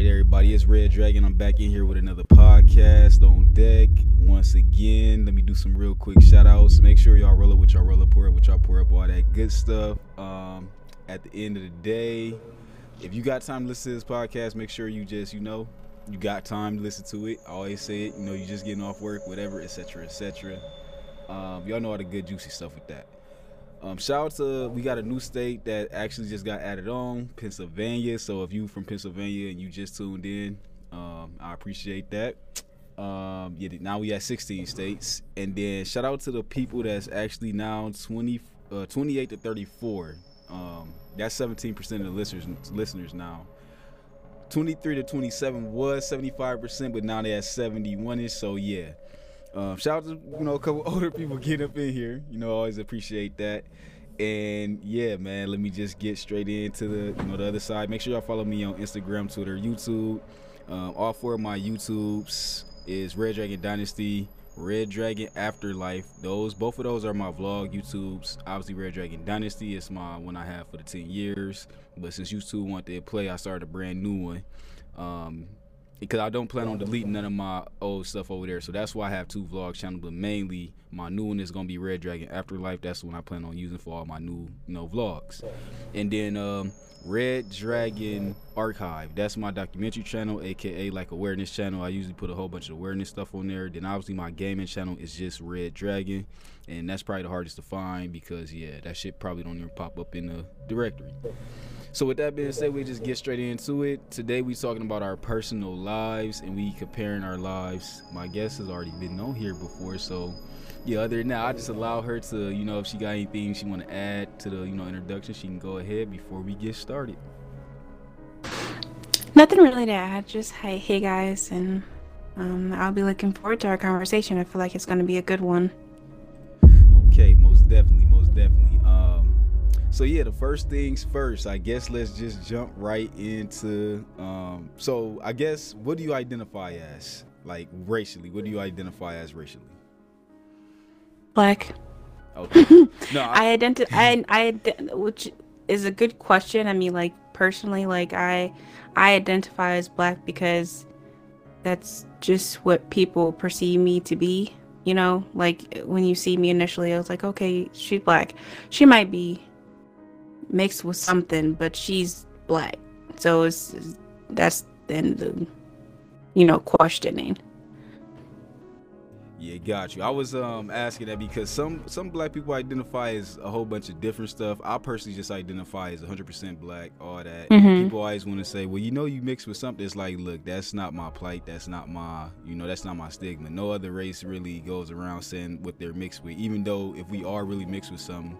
right, everybody, it's Red Dragon. I'm back in here with another podcast on deck. Once again, let me do some real quick shout outs. Make sure y'all roll up with y'all roll up, pour up with y'all pour up, all that good stuff. Um, at the end of the day, if you got time to listen to this podcast, make sure you just, you know, you got time to listen to it. I always say it, you know, you just getting off work, whatever, etc., etc. Um, y'all know all the good juicy stuff with that. Um, shout out to we got a new state that actually just got added on, Pennsylvania. So if you from Pennsylvania and you just tuned in, um, I appreciate that. Um, yeah, now we at 16 states, and then shout out to the people that's actually now 20, uh, 28 to 34. Um, that's 17 percent of the listeners listeners now. 23 to 27 was 75 percent, but now they at 71 ish. So yeah. Um, shout out to you know a couple older people getting up in here. You know, always appreciate that. And yeah, man, let me just get straight into the you know the other side. Make sure y'all follow me on Instagram, Twitter, YouTube. Um, all four of my YouTubes is Red Dragon Dynasty, Red Dragon Afterlife. Those both of those are my vlog YouTubes. Obviously, Red Dragon Dynasty is my one I have for the 10 years. But since YouTube want to play, I started a brand new one. Um, because I don't plan on deleting none of my old stuff over there. So that's why I have two vlog channels, but mainly my new one is gonna be Red Dragon Afterlife. That's the one I plan on using for all my new you know vlogs. And then um, Red Dragon Archive. That's my documentary channel, aka like awareness channel. I usually put a whole bunch of awareness stuff on there. Then obviously my gaming channel is just Red Dragon, and that's probably the hardest to find because yeah, that shit probably don't even pop up in the directory. So with that being said, we just get straight into it. Today we talking about our personal lives and we comparing our lives. My guest has already been on here before, so yeah. Other than that, I just allow her to, you know, if she got anything she want to add to the, you know, introduction, she can go ahead before we get started. Nothing really to add. Just hey, hey guys, and um, I'll be looking forward to our conversation. I feel like it's going to be a good one. Okay, most definitely, most definitely. So yeah, the first things first. I guess let's just jump right into. Um, so I guess what do you identify as, like racially? What do you identify as racially? Black. Okay. No, I, I identify. I, I which is a good question. I mean, like personally, like I, I identify as black because that's just what people perceive me to be. You know, like when you see me initially, I was like, okay, she's black. She might be mixed with something, but she's black. So it's that's then the you know questioning. Yeah, got you. I was um asking that because some some black people identify as a whole bunch of different stuff. I personally just identify as 100% black, all that. Mm-hmm. People always want to say, "Well, you know, you mix with something." It's like, look, that's not my plight. That's not my, you know, that's not my stigma. No other race really goes around saying what they're mixed with. Even though if we are really mixed with something,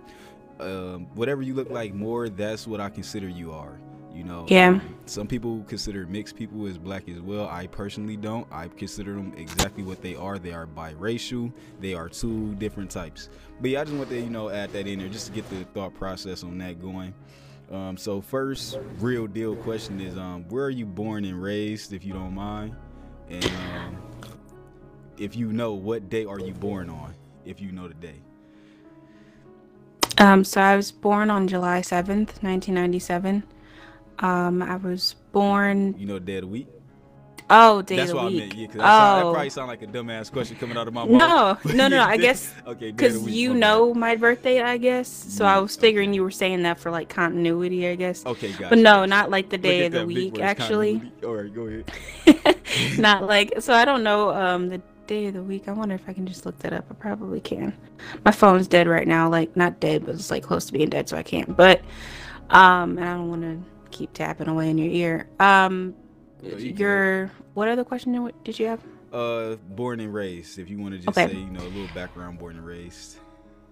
um, whatever you look like more, that's what I consider you are. You know, yeah. Um, some people consider mixed people as black as well. I personally don't. I consider them exactly what they are. They are biracial. They are two different types. But yeah, I just want to you know add that in there just to get the thought process on that going. Um, so first, real deal question is, um, where are you born and raised, if you don't mind, and um, if you know what day are you born on, if you know the day. Um, so I was born on July 7th, 1997. Um, I was born. You know, day of the week? Oh, day That's of the week. That's what I meant. Yeah, because that, oh. that probably sound like a dumbass question coming out of my mouth. No, no, no. I guess okay, because you know my birthday, I guess. So I was figuring okay. you were saying that for like continuity, I guess. Okay, gotcha. But no, not like the day of the week, actually. All right, go ahead. not like so. I don't know um the day of the week. I wonder if I can just look that up. I probably can. My phone's dead right now. Like not dead, but it's like close to being dead, so I can't. But um, and I don't want to keep tapping away in your ear. Um, no, you your what other question did you have? Uh, born and raised. If you want to just okay. say, you know, a little background, born and raised.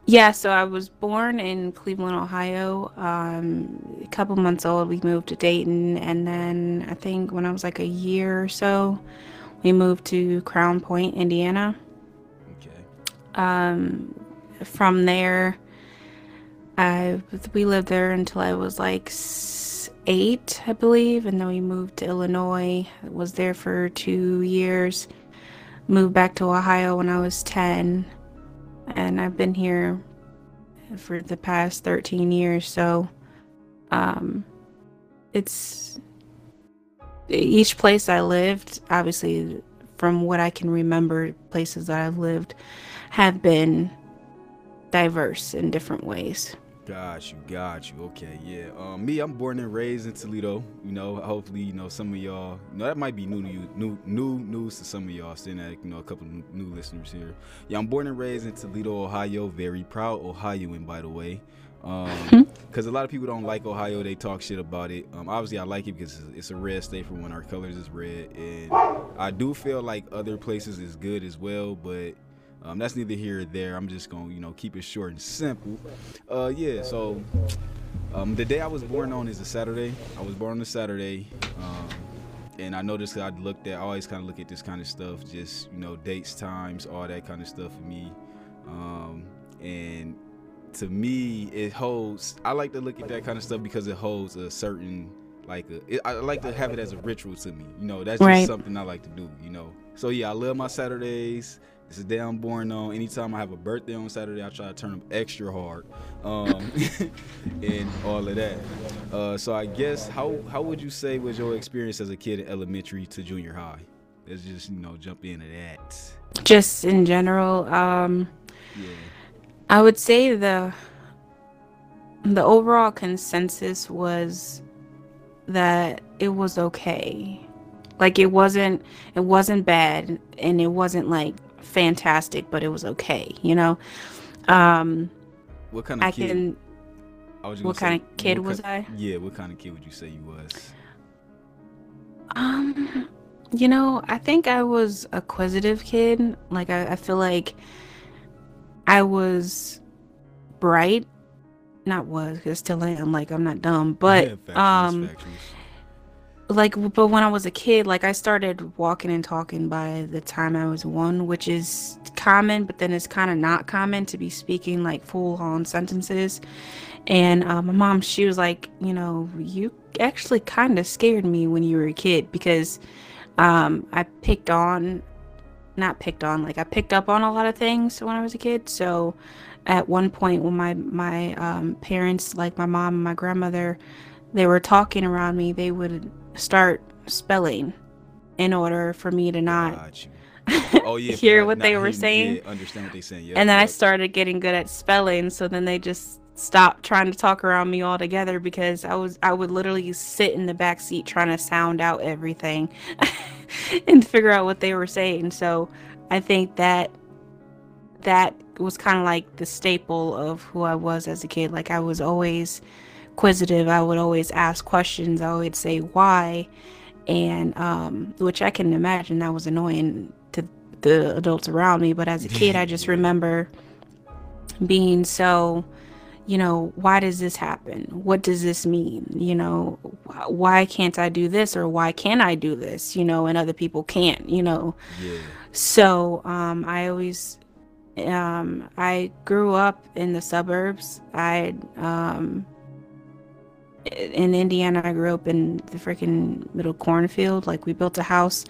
Yeah, so I was born in Cleveland, Ohio. Um, a couple months old, we moved to Dayton, and then I think when I was like a year or so, we moved to Crown Point, Indiana. Okay. Um, from there, I we lived there until I was like eight, I believe, and then we moved to Illinois. I was there for two years. Moved back to Ohio when I was ten, and I've been here for the past thirteen years. So, um, it's each place I lived, obviously, from what I can remember, places that I've lived have been diverse in different ways. Got you, got you. Okay, yeah. Um, me, I'm born and raised in Toledo. You know, hopefully, you know some of y'all. You know, that might be new to you, new new news to some of y'all. Seeing that, you know, a couple new listeners here. Yeah, I'm born and raised in Toledo, Ohio. Very proud Ohioan, by the way. Um, because a lot of people don't like Ohio. They talk shit about it. Um, obviously I like it because it's a red state for when our colors is red, and I do feel like other places is good as well, but. Um, that's neither here or there. I'm just gonna, you know, keep it short and simple. Uh, yeah. So, um, the day I was born on is a Saturday. I was born on a Saturday, um, and I noticed I looked at, I always kind of look at this kind of stuff, just you know, dates, times, all that kind of stuff for me. Um, and to me, it holds. I like to look at that kind of stuff because it holds a certain like a, it, I like to have it as a ritual to me. You know, that's just Right. something I like to do. You know, so yeah, I love my Saturdays. It's a day I'm born on. Anytime I have a birthday on Saturday, I try to turn them extra hard, um, and all of that. Uh, so I guess how how would you say was your experience as a kid in elementary to junior high? Let's just you know jump into that. Just in general, um, Yeah. I would say the the overall consensus was that it was okay. Like it wasn't it wasn't bad and it wasn't like fantastic, but it was okay, you know? Um What kind of I kid? can I was what gonna kind of kid was I? Yeah, what kind of kid would you say you was? Um, you know, I think I was a acquisitive kid. Like I, I feel like I was bright. Not was, 'cause still am. Like I'm not dumb, but Yeah, um, like but when I was a kid, like I started walking and talking by the time I was one, which is common, but then it's kind of not common to be speaking like full on sentences. And uh, my mom, she was like, you know, you actually kind of scared me when you were a kid because um, I picked on, not picked on, like I picked up on a lot of things when I was a kid. So at one point when my my um, parents, like my mom and my grandmother, they were talking around me, they would start spelling in order for me to not Oh yeah. hear what they were saying. Yeah, understand what they saying. Yeah. and then I started getting good at spelling. So then they just stopped trying to talk around me altogether because I was I would literally sit in the back seat trying to sound out everything and figure out what they were saying. So I think that that was kind of like the staple of who I was as a kid. Like I was always inquisitive. I would always ask questions. I would say why, and um, which I can imagine that was annoying to the adults around me. But as a kid, I just remember being so, you know, why does this happen? What does this mean? You know, why can't I do this or why can I do this? You know, and other people can't. You know, Yeah. so um, I always, um, I grew up in the suburbs. I, um, in Indiana, I grew up in the freaking middle cornfield. Like we built a house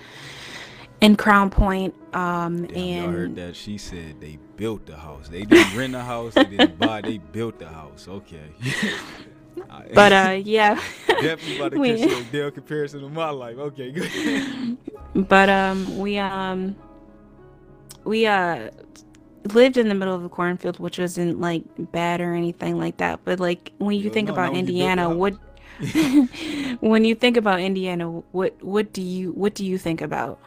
in Crown Point. Um, Damn, y'all heard that? She said they built the house. They didn't rent the house. They didn't buy. They built the house. Okay. But uh, yeah. definitely about to we- a damn comparison of my life. Okay, good. but um we um we uh lived in the middle of the cornfield which wasn't like bad or anything like that but like when you Yo, think no, about not when you built the indiana what when you think about indiana what what do you what do you think about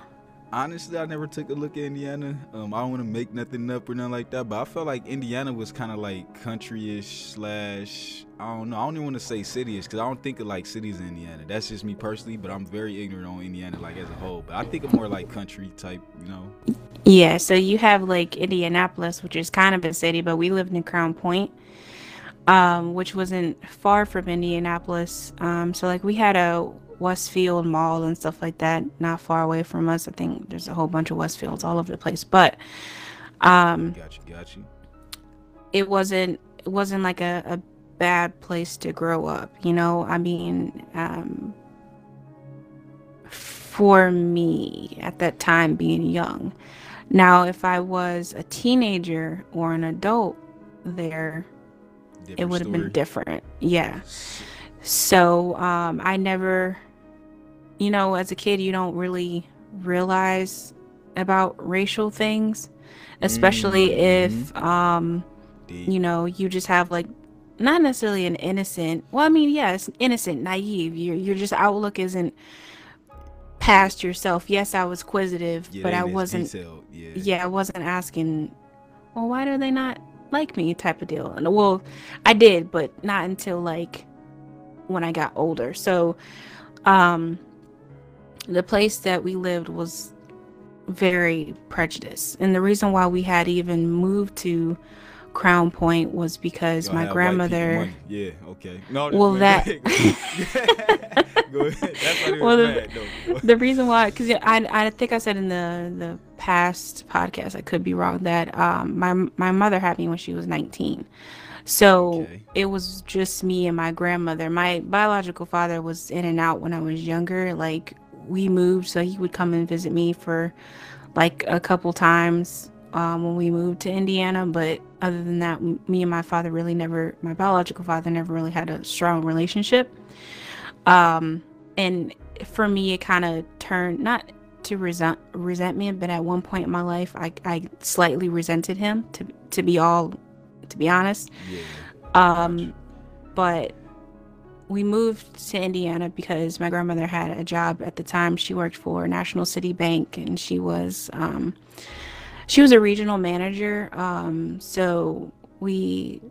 Honestly, I never took a look at Indiana. Um, I don't want to make nothing up or nothing like that, but I felt like Indiana was kind of like country-ish slash. I don't know. I don't even want to say city-ish because I don't think of like cities in Indiana. That's just me personally, but I'm very ignorant on Indiana like as a whole. But I think of more like country type, you know. yeah so you have like indianapolis which is kind of a city but we lived in crown point um which wasn't far from indianapolis um so like we had a westfield mall and stuff like that not far away from us. I think there's a whole bunch of westfields all over the place but um Got you, got you. it wasn't it wasn't like a, a bad place to grow up you know? I mean um for me at that time being young. Now if i was a teenager or an adult there it would have been different yeah. So um i never you know, as a kid, you don't really realize about racial things, especially Mhm. if, um, Deep. you know, you just have like not necessarily an innocent. Well, I mean, yeah, it's innocent, naive. Your your just outlook isn't past yourself. Yes, I was inquisitive, Yeah, but I wasn't. Yeah. Yeah, I wasn't asking. Well, why do they not like me? Type of deal. And well, I did, but not until like when I got older. So, um, the place that we lived was very prejudiced, and the reason why we had even moved to Crown Point was because my have white people grandmother. Yeah. Okay. No. Well, that- Go ahead. Go ahead. That's why they Well, the- mad, the reason why because I, I think i said in the the past podcast i could be wrong that um my my mother had me when she was 19 so Okay. it was just me and my grandmother my biological father was in and out when i was younger like we moved so he would come and visit me for like a couple times um, when we moved to indiana but other than that me and my father really never my biological father never really had a strong relationship um and for me it kind of turned not to resent resentment but at one point in my life i i slightly resented him to to be all to be honest Yeah. um but we moved to indiana because my grandmother had a job at the time she worked for national city bank and she was um she was a regional manager um so we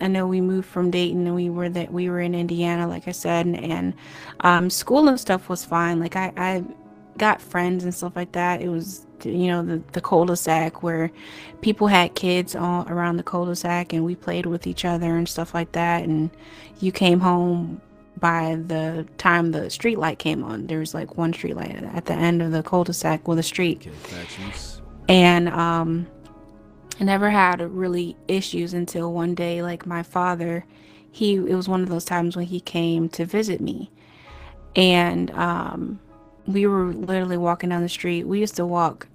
I know we moved from Dayton and we were that we were in Indiana, like I said, and, and um, school and stuff was fine. Like I, I got friends and stuff like that. It was you know the the cul-de-sac where people had kids all around the cul-de-sac and we played with each other and stuff like that. And you came home by the time the street light came on. There was like one street light at the end of the cul-de-sac with a street and um I never had really issues until one day like my father he it was one of those times when he came to visit me and um we were literally walking down the street. We used to walk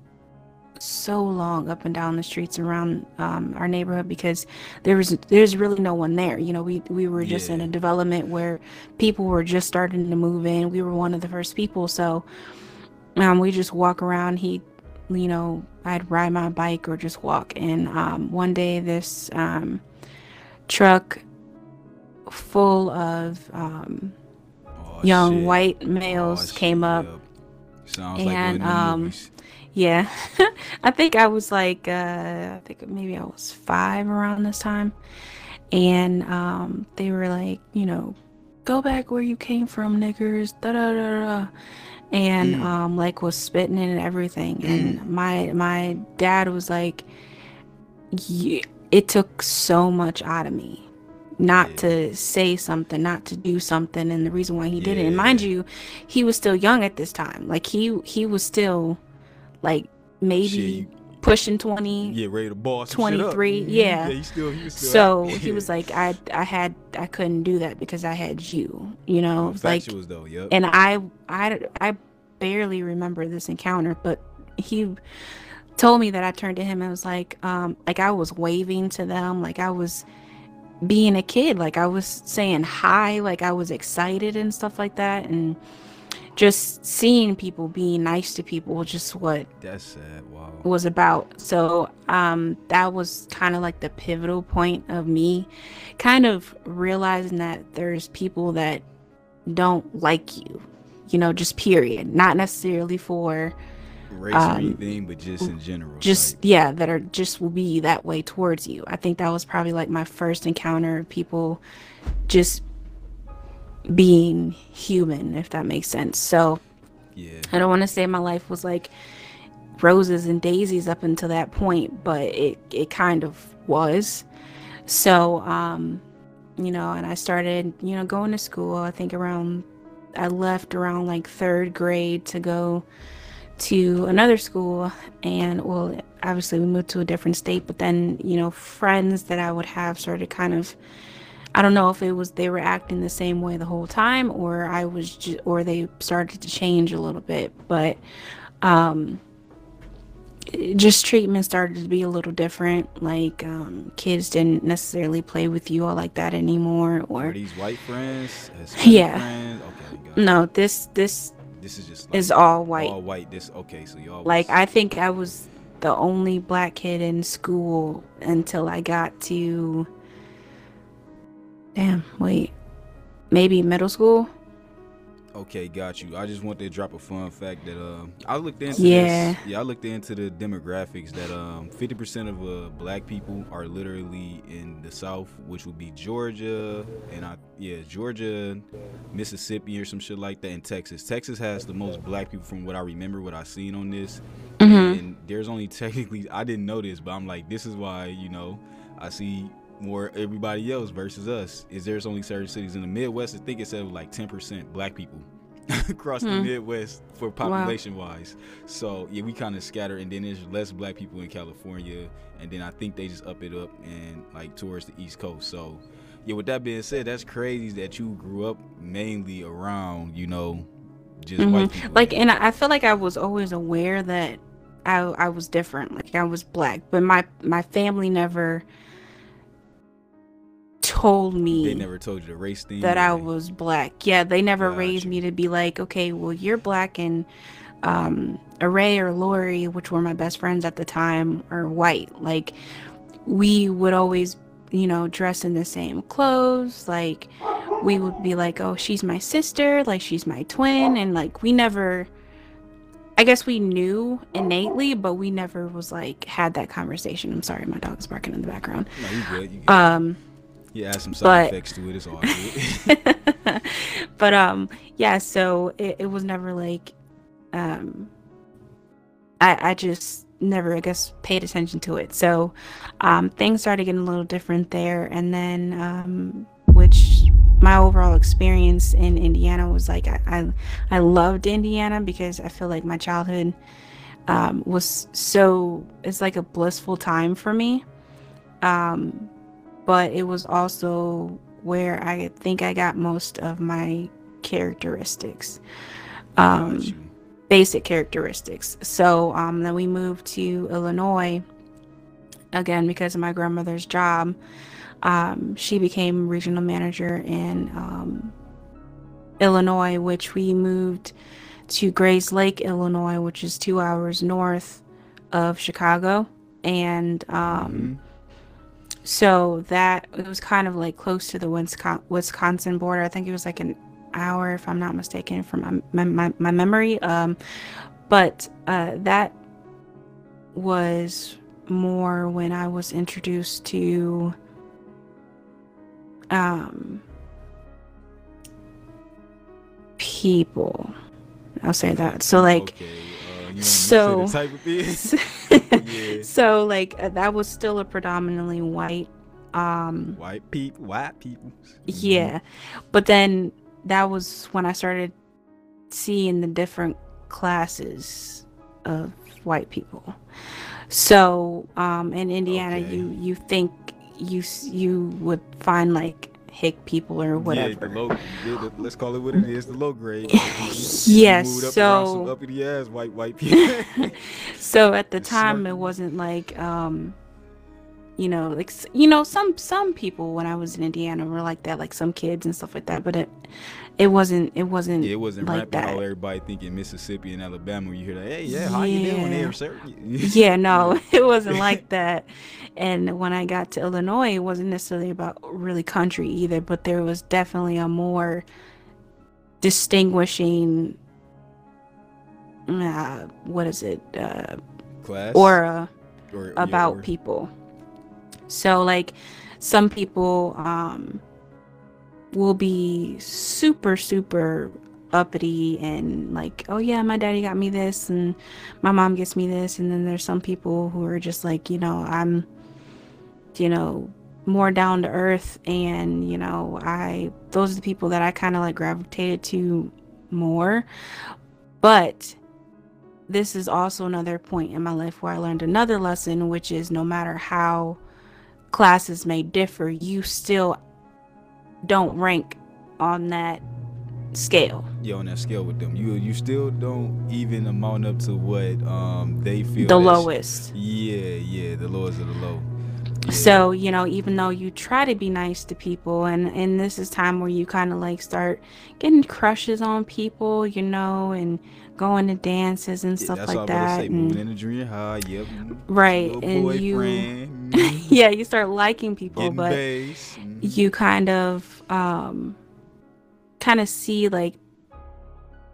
so long up and down the streets around um, our neighborhood because there was there's really no one there. You know we we were just in a development where people were just starting to move in. We were one of the first people. So um, we just walk around. He you know i'd ride my bike or just walk. And um, one day this um, truck full of um, Oh, young shit. white Oh, males shit, came up. Sounds and, the um, yeah. I think i was like uh, i think maybe i was five around this time. And um, they were like you know go back where you came from niggers da da da da. And Mm. um like was spitting and everything. And my my dad was like "Ye- it took so much out of me not Yeah. to say something not to do something and the reason why he did it. And mind you he was still young at this time like he he was still like maybe Shit, pushing 20 Yeah, ready to boss shit up. 23, Mhm. yeah. he still, he still so he was like i i had i couldn't do that because i had you you know like though, yep. and I, I i barely remember this encounter but he told me that i turned to him and was like um like i was waving to them like i was being a kid like i was saying hi like i was excited and stuff like that and just seeing people being nice to people was just what That's sad. Wow. was about. So um, that was kind of like the pivotal point of me kind of realizing that there's people that don't like you, you know, just period. Not necessarily for Race or um, anything, but just in general. just, like, yeah, that are just will be that way towards you. I think that was probably like my first encounter of people just being human, if that makes sense. So yeah. I don't want to say my life was like roses and daisies up until that point, but it it kind of was. So, um, you know, and I started, you know, going to school. I think around I left around like 3rd grade to go to another school and well, obviously we moved to a different state, but then, you know, friends that I would have started kind of I don't know if it was they were acting the same way the whole time or I was just or they started to change a little bit, but um just treatment started to be a little different. Like um kids didn't necessarily play with you all like that anymore Are or these white friends? Hispanic Yeah. Friends? Okay, no, this this This is just like, is all white. All white. This okay. So y'all like I think I was the only black kid in school until I got to damn wait maybe middle school. Okay, got you. I just want to drop a fun fact that um I looked into Yeah. this. Yeah, I looked into the demographics that um 50% of uh black people are literally in the South, which would be Georgia and I yeah, Georgia, Mississippi or some shit like that and Texas. Texas has the most black people from what I remember what I seen on this. Mhm. And there's only technically I didn't know this, but I'm like this is why, you know, I see more everybody else versus us is there's only certain cities in the Midwest. I think it said like 10% black people across the Hmm. Midwest for population wise. So yeah, we kind of scatter, and then there's less black people in California, and then I think they just up it up and like towards the East Coast. So yeah, with that being said, that's crazy that you grew up mainly around you know just white Mhm. people. Like and I I feel like I was always aware that I I was different. Like I was black, but my my family never told me they never told you the race thing that I was black. Yeah, they never Got raised you. me to be like, okay, well, you're black and um Array or Lori, which were my best friends at the time, are white. Like we would always, you know, dress in the same clothes. Like we would be like, oh, she's my sister, like she's my twin, and like we never I guess we knew innately, but we never was like had that conversation. I'm sorry, my dog's barking in the background. No, you good. You good. Um yeah, add some side but- effects to it. It's all good. but um yeah so it, it was never like um i i just never i guess paid attention to it so um things started getting a little different there and then um which my overall experience in indiana was like i i, I loved indiana because i feel like my childhood um was so it's like a blissful time for me um but it was also where I think I got most of my characteristics, um, basic characteristics. So um, then we moved to Illinois again because of my grandmother's job. Um, she became regional manager in um, Illinois, which we moved to Grayslake, Illinois, which is two hours north of Chicago. And um, Mhm. So that it was kind of like close to the Wisconsin, border. I think it was like an hour, if I'm not mistaken, from my my, my, my memory. Um, but uh, that was more when I was introduced to um people. I'll say that. So like okay, you want me to so- type of thing? Yeah. so like uh, that was still a predominantly white um white people, white people. yeah but then that was when i started seeing the different classes of white people so um in indiana Okay. you you think you you would find like hick people or Yeah, whatever the low, yeah, the, let's call it what it is, the low grade. Yes, Moved up some so- ass white white people. so at the The time smart- it wasn't like um you know like you know some some people when i was in indiana were like that like some kids and stuff like that but it it wasn't it wasn't yeah, it wasn't like how that. everybody thinking Mississippi and Alabama. You hear that? Hey, yeah, how you doing Yeah. there, sir? yeah no it wasn't like that and when i got to illinois it wasn't necessarily about really country either but there was definitely a more distinguishing uh, what is it uh, class aura or, yeah, about or- people. So like some people um will be super super uppity and like oh yeah my daddy got me this and my mom gets me this. And then there's some people who are just like you know I'm you know more down to earth and you know I those are the people that I kind of like gravitated to more. But this is also another point in my life where I learned another lesson, which is no matter how classes may differ, you still don't rank on that scale. yeah on that scale with them. You you still don't even amount up to what um they feel The lowest. Yeah, yeah, the lowest of the low. so you know even though you try to be nice to people and and this is time where you kind of like start getting crushes on people you know and going to dances and stuff I like was about to that say. and- Moving into junior high, yep. right and you boyfriend, mm, yeah you start liking people getting but bass. mm. you kind of um kind of see like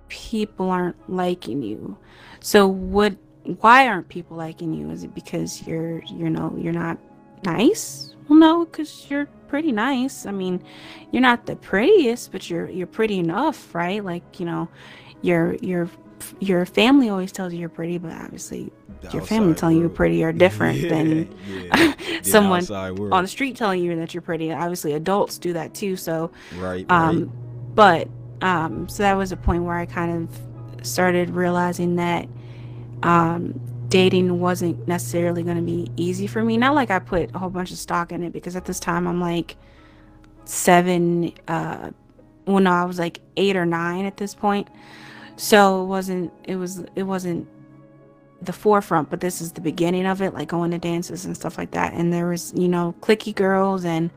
people aren't liking you so what why aren't people liking you is it because you're you know you're not nice well no because you're pretty nice i mean you're not the prettiest but you're you're pretty enough right like you know your your your family always tells you you're pretty but obviously The your family telling you you're pretty are different Yeah, than yeah, someone world. on the street telling you that you're pretty. Obviously, adults do that too. So, right, um, right. but um, so that was a point where I kind of started realizing that um, dating wasn't necessarily going to be easy for me. Not like I put a whole bunch of stock in it because at this time I'm like seven. Uh, well, no, I was like eight or nine at this point. So it wasn't. It was. It wasn't the forefront, but this is the beginning of it, like going to dances and stuff like that. And there was, you know, clicky girls and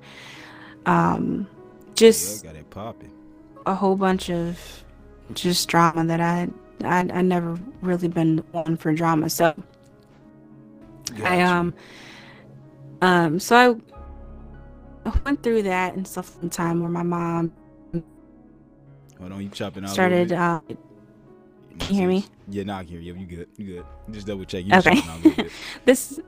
um, just yeah, got it popping. a whole bunch of just drama that I I I never really been one for drama. So I um um so I went through that and stuff one time where my mom Hold on, you chopping out. started uh you hear me? Yeah, nah, I can hear you. You good? You good? Just double check. You Okay. chopping out a little bit. this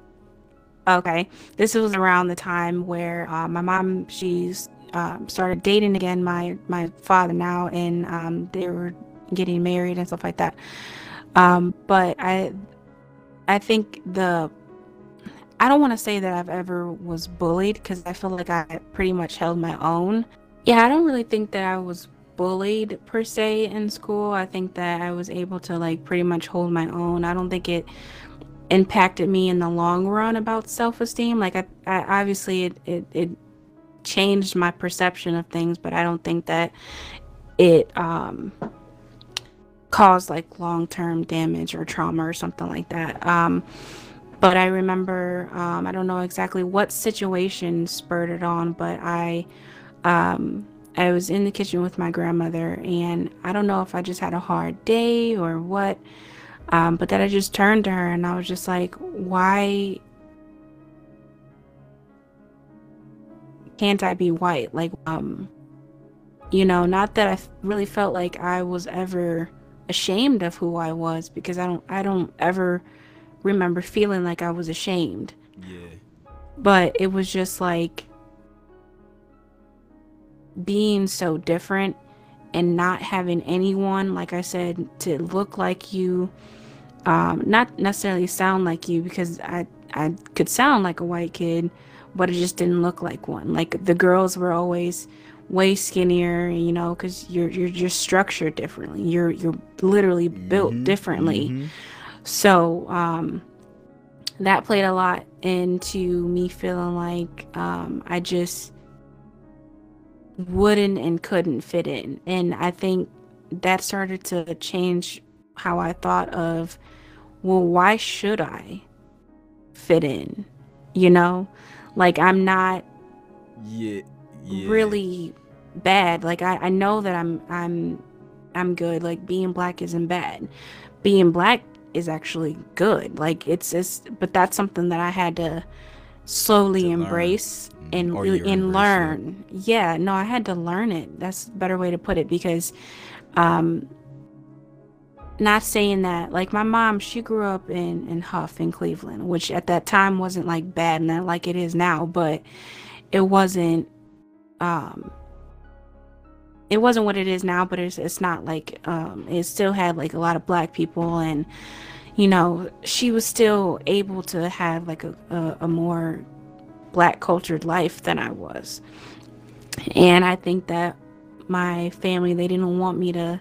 okay this was around the time where uh, my mom she's um, started dating again my my father now and um, they were getting married and stuff like that um, but i i think the i don't want to say that i've ever was bullied because i feel like i pretty much held my own yeah i don't really think that i was bullied per se in school. I think that i was able to like pretty much hold my own. I don't think it impacted me in the long run about self-esteem. Like i, I obviously it, it it changed my perception of things but i don't think that it um caused like long-term damage or trauma or something like that. Um but i remember um i don't know exactly what situation spurred it on but i um i was in the kitchen with my grandmother and i don't know if i just had a hard day or what um, but then I just turned to her and I was just like, why can't I be white? Like, um, you know, not that I really felt like I was ever ashamed of who I was because I don't, I don't ever remember feeling like I was ashamed. Yeah. But it was just like being so different and not having anyone, like I said, to look like you um, not necessarily sound like you because I I could sound like a white kid, but it just didn't look like one. Like the girls were always way skinnier, you know, because you're you're just structured differently. You're you're literally built Mhm, differently. mhm. So um, that played a lot into me feeling like um, I just wouldn't and couldn't fit in. And I think that started to change how I thought of, well, why should I fit in? You know, like I'm not Yeah. Yeah. really bad. Like I, I know that I'm I'm I'm good. Like being black isn't bad. Being black is actually good. Like it's just but that's something that I had to slowly To embrace Mhm. and Or and embrace it. learn. Yeah, no, I had to learn it. That's a better way to put it because um not saying that like my mom she grew up in in Hough in cleveland which at that time wasn't like bad and like it is now but it wasn't um it wasn't what it is now but it's it's not like um it still had like a lot of black people and you know she was still able to have like a, a, a more black cultured life than i was. And i think that my family they didn't want me to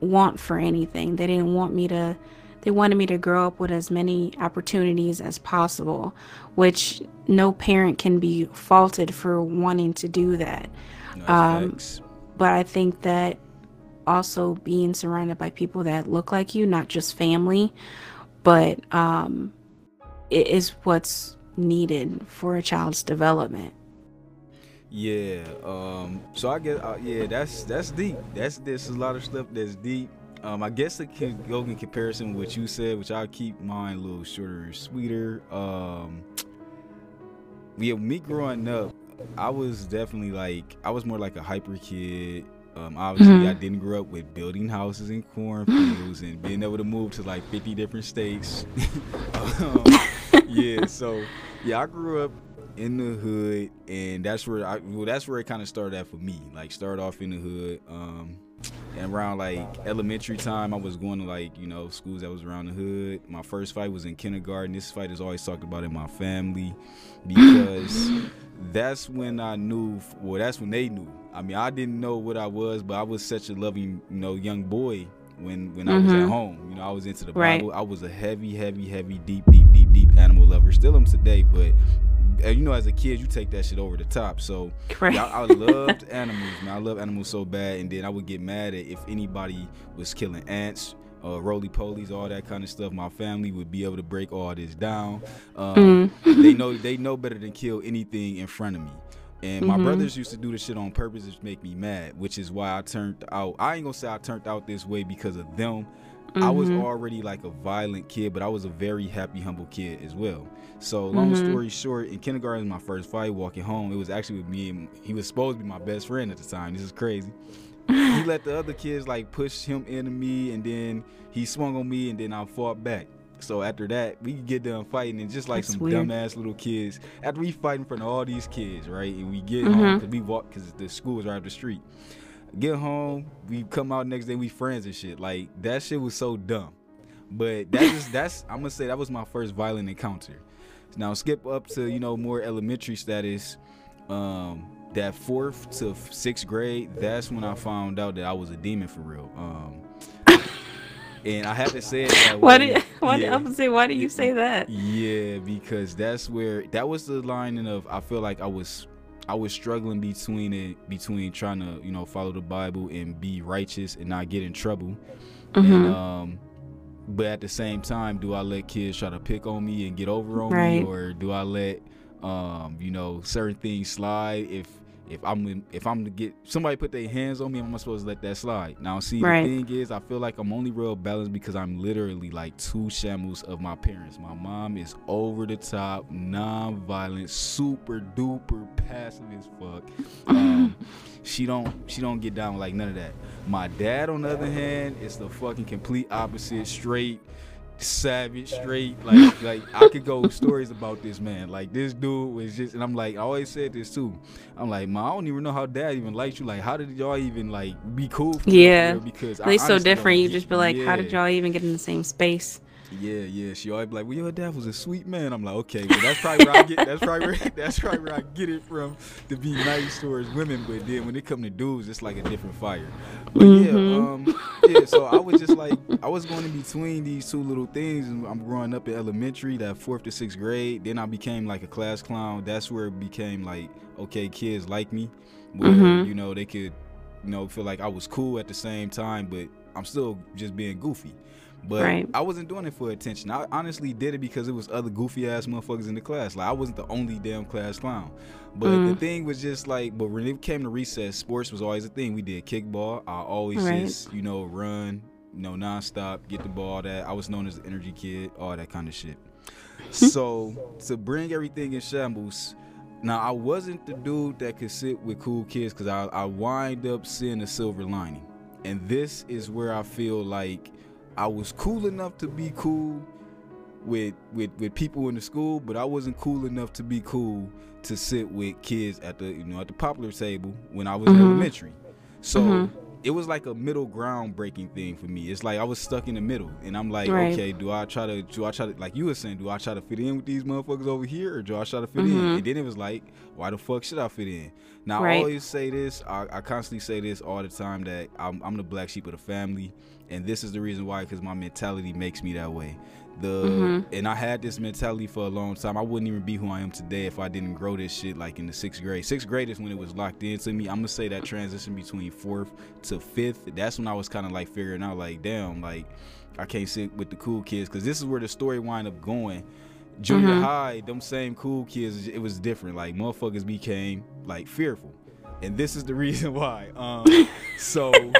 want for anything. They didn't want me to they wanted me to grow up with as many opportunities as possible which no parent can be faulted for wanting to do that. That's um, but I think that also being surrounded by people that look like you, not just family, but um, it is what's needed for a child's development. Yeah. Um. So I guess. Uh, yeah. That's that's deep. That's there's a lot of stuff that's deep. Um. I guess it can go in comparison with what you said, which I'll keep mine a little shorter and sweeter. Um. Yeah. Me growing up, I was definitely like I was more like a hyper kid. Um, obviously, mm-hmm. I didn't grow up with building houses in cornfields and being able to move to like 50 different states. um, yeah, so yeah, I grew up in the hood, and that's where I well, that's where it kind of started at for me. Like, start off in the hood. Um, around like elementary time, I was going to like you know schools that was around the hood. My first fight was in kindergarten. This fight is always talked about in my family because that's when I knew. Well, that's when they knew. I mean, I didn't know what I was, but I was such a loving, you know, young boy when when mm-hmm. I was at mm-hmm. home. You know, I was into the Bible. Right. I was a heavy, heavy, heavy, deep, deep, deep, deep animal lover. Still am today, but you know, as a kid, you take that shit over the top. So right. I, I, loved animals, man. I love animals so bad, and then I would get mad at if anybody was killing ants. Uh, roly polies, all that kind of stuff. My family would be able to break all this down. Um, mm. They know they know better than kill anything in front of me. And my mm-hmm. brothers used to do this shit on purpose to make me mad, which is why I turned out. I ain't gonna say I turned out this way because of them. Mm-hmm. I was mm-hmm. already like a violent kid, but I was a very happy, humble kid as well. So long mm-hmm. story short, in kindergarten, my first fight, walking home, it was actually with me, and he was supposed to be my best friend at the time. This is crazy. he let the other kids like push him into me, and then he swung on me, and then I fought back. So after that, we get done fighting, and just like That's some weird. dumbass little kids. After we fight in front of all these kids, right, and we get mm-hmm. home because we walk because the school is right up the street. Get home, we come out next day, we friends and shit. Like that shit was so dumb. But that is that's I'm gonna say that was my first violent encounter. Now skip up to you know more elementary status. Um, that fourth to sixth grade, that's when I found out that I was a demon for real. Um, and I have to say it that why Did, why yeah. I'm say why do you say that? Yeah, because that's where that was the line of I feel like I was I was struggling between it between trying to you know follow the Bible and be righteous and not get in trouble. Mm-hmm. And um, but at the same time, do I let kids try to pick on me and get over on right. me, or do I let um, you know certain things slide if if I'm if I'm to get somebody put their hands on me, am I'm supposed to let that slide. Now, see, right. the thing is, I feel like I'm only real balanced because I'm literally like two shambles of my parents. My mom is over the top, non-violent, super duper passive as fuck. Um, she don't she don't get down with like none of that. My dad, on the other hand, is the fucking complete opposite, straight savage, straight. Like, like I could go stories about this man. Like this dude was just, and I'm like, I always said this too. I'm like, man, I don't even know how dad even liked you. Like, how did y'all even like be cool? yeah, because they so different. You just be like, yeah. how did y'all even get in the same space? Yeah, yeah. She always be like, "Well, your dad was a sweet man." I'm like, "Okay, well, that's probably where I get. That's probably where, that's probably where I get it from to be nice towards women." But then when it come to dudes, it's like a different fire. But mm-hmm. yeah, um, yeah. So I was just like, I was going in between these two little things. And I'm growing up in elementary, that fourth to sixth grade. Then I became like a class clown. That's where it became like, okay, kids like me, where mm-hmm. you know they could, you know, feel like I was cool at the same time, but I'm still just being goofy. But right. I wasn't doing it for attention. I honestly did it because it was other goofy ass motherfuckers in the class. Like I wasn't the only damn class clown. But mm. the thing was just like, but when it came to recess, sports was always a thing. We did kickball. I always right. just, you know, run, you know, nonstop, get the ball. That I was known as the energy kid, all that kind of shit. so to bring everything in shambles. Now I wasn't the dude that could sit with cool kids because I, I wind up seeing a silver lining, and this is where I feel like I was cool enough to be cool with with with people in the school, but I wasn't cool enough to be cool to sit with kids at the you know at the popular table when I was mm-hmm. elementary. So mm-hmm. it was like a middle ground breaking thing for me. It's like I was stuck in the middle, and I'm like, right. okay, do I try to do I try to like you were saying, do I try to fit in with these motherfuckers over here, or do I try to fit mm-hmm. in? And then it was like, why the fuck should I fit in? Now right. I always say this, I, I constantly say this all the time that I'm, I'm the black sheep of the family and this is the reason why because my mentality makes me that way the mm-hmm. and i had this mentality for a long time i wouldn't even be who i am today if i didn't grow this shit like in the sixth grade sixth grade is when it was locked into me i'm gonna say that transition between fourth to fifth that's when i was kind of like figuring out like damn like i can't sit with the cool kids because this is where the story wind up going Junior Mhm. high, them same cool kids, it was different. Like motherfuckers became like fearful, and this is the reason why. Um, so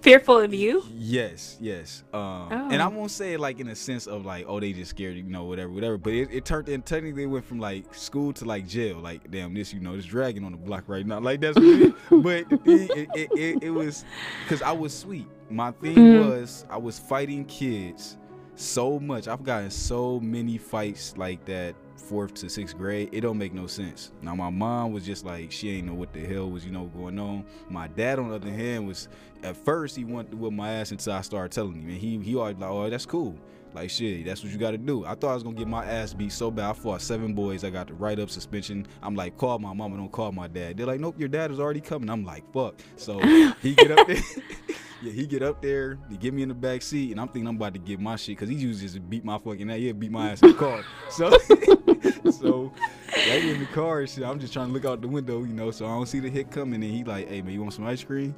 Fearful of you? yes, yes, um, and I Oh. won't say it like in a sense of like, oh, they just scared, you know, whatever, whatever. But it, it turned in technically went from like school to like jail. Like, damn, this, you know, this dragon on the block right now. Like that's what it is. But thing, it, it, it, it was because I was sweet. My thing Mhm. was I was fighting kids so much. I've gotten so many fights like that fourth to sixth grade. It don't make no sense. Now my mom was just like she ain't know what the hell was you know going on. My dad on the other hand was at first he went with my ass until I started telling him, and he he always like, oh that's cool. Like shit, that's what you got to do. I thought I was gonna get my ass beat so bad. I fought seven boys. I got the write up suspension. I'm like, call my mama, don't call my dad. They're like, nope, your dad is already coming. I'm like, fuck. So he get up there. yeah, he get up there. He get me in the back seat, and I'm thinking I'm about to get my shit because he usually just beat my fucking ass. Yeah, beat my ass in the car. So, so he in the car shit. I'm just trying to look out the window, you know, so I don't see the hit coming. And he like, hey man, you want some ice cream?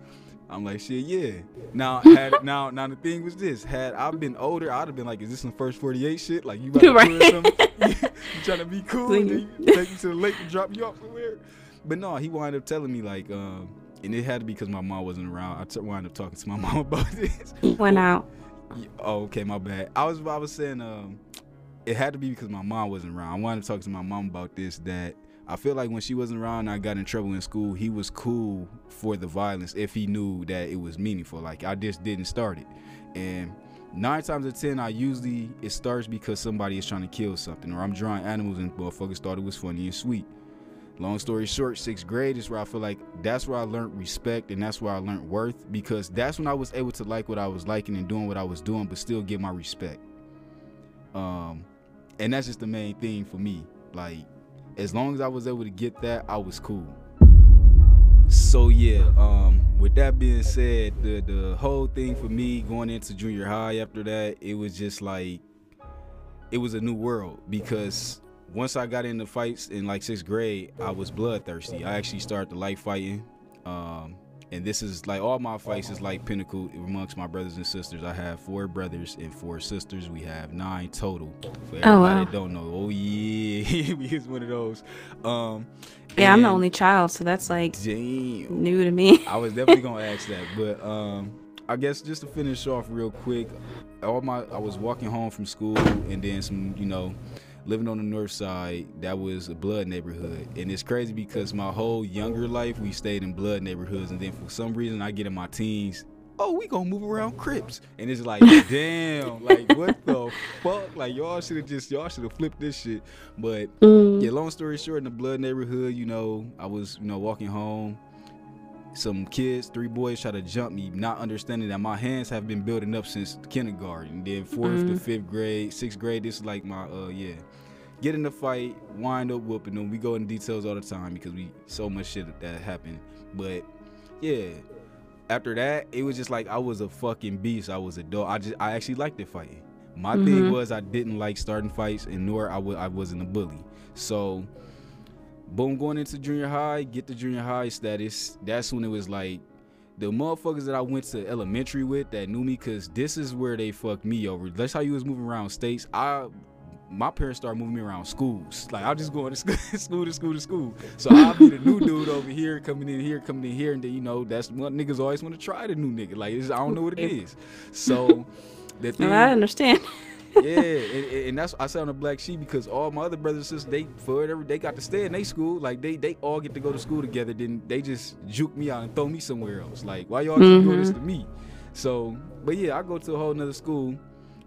I'm like, shit, yeah. Now, had now, now the thing was this: had I been older, I'd have been like, is this some first 48 shit? Like you about to Right. something? you trying to be cool? And you- then you take me to the lake and drop you off somewhere? But no, he wound up telling me like, um, and it had to be because my mom wasn't around. I t- wound up talking to my mom about this. Went out. Yeah, Oh, okay, my bad. I was I was saying um it had to be because my mom wasn't around. I wanted to talk to my mom about this that I feel like when she wasn't around I got in trouble in school, he was cool for the violence if he knew that it was meaningful. Like I just didn't start it. And nine times out of ten I usually it starts because somebody is trying to kill something or I'm drawing animals and motherfuckers thought it was funny and sweet. Long story short, sixth grade is where I feel like that's where I learned respect and that's where I learned worth because that's when I was able to like what I was liking and doing what I was doing, but still get my respect. Um, and that's just the main thing for me. Like, as long as I was able to get that, I was cool. So yeah, um, with that being said, the the whole thing for me going into junior high after that, it was just like it was a new world because once I got into fights in like sixth grade, I was bloodthirsty. I actually started to like fighting. Um, and this is like all my fights is like pinnacle amongst my brothers and sisters. I have four brothers and four sisters. We have nine total. For everybody Oh, wow. that don't know, oh yeah, we is one of those. Um, Yeah, I'm the only child, so that's like Damn. new to me. I was definitely gonna ask that, but um, I guess just to finish off real quick, all my I was walking home from school and then some, you know, living on the north side. That was a blood neighborhood, and it's crazy because my whole younger life we stayed in blood neighborhoods, and then for some reason I get in my teens. Oh, we gonna move around Crips, and it's like, damn, like what the fuck? Like y'all should have just y'all should have flipped this shit. But Mm. yeah, long story short, in the blood neighborhood, you know, I was, you know, walking home. Some kids, three boys, try to jump me, not understanding that my hands have been building up since kindergarten. Then 4th to Mhm. fifth grade, sixth grade, this is like my, uh, yeah. Get in the fight, wind up whooping them. We go into details all the time because we so much shit that happened. But yeah, after that, it was just like I was a fucking beast. I was a dog. I just, I actually liked it fighting. My thing Mhm. was I didn't like starting fights, and nor I I wasn't a bully. So boom, going into junior high, get the junior high status. That's when it was like the motherfuckers that I went to elementary with that knew me, cause this is where they fucked me over. That's how you was moving around states. I my parents started moving me around schools. Like I'll just go to school, school to school to school. So I'll be the new dude over here, coming in here, coming in here, and then you know that's what niggas always want to try the new nigga. Like it's, I don't know what it is. So the thing, No, I understand. yeah, and, and- that's I say on the black sheep because all my other brothers and sisters, they for whatever they got to stay in their school, like they they all get to go to school together. Then they just juke me out and throw me somewhere else. Like why y'all keep doing mm-hmm. this to me? So, but yeah, I go to a whole nother school,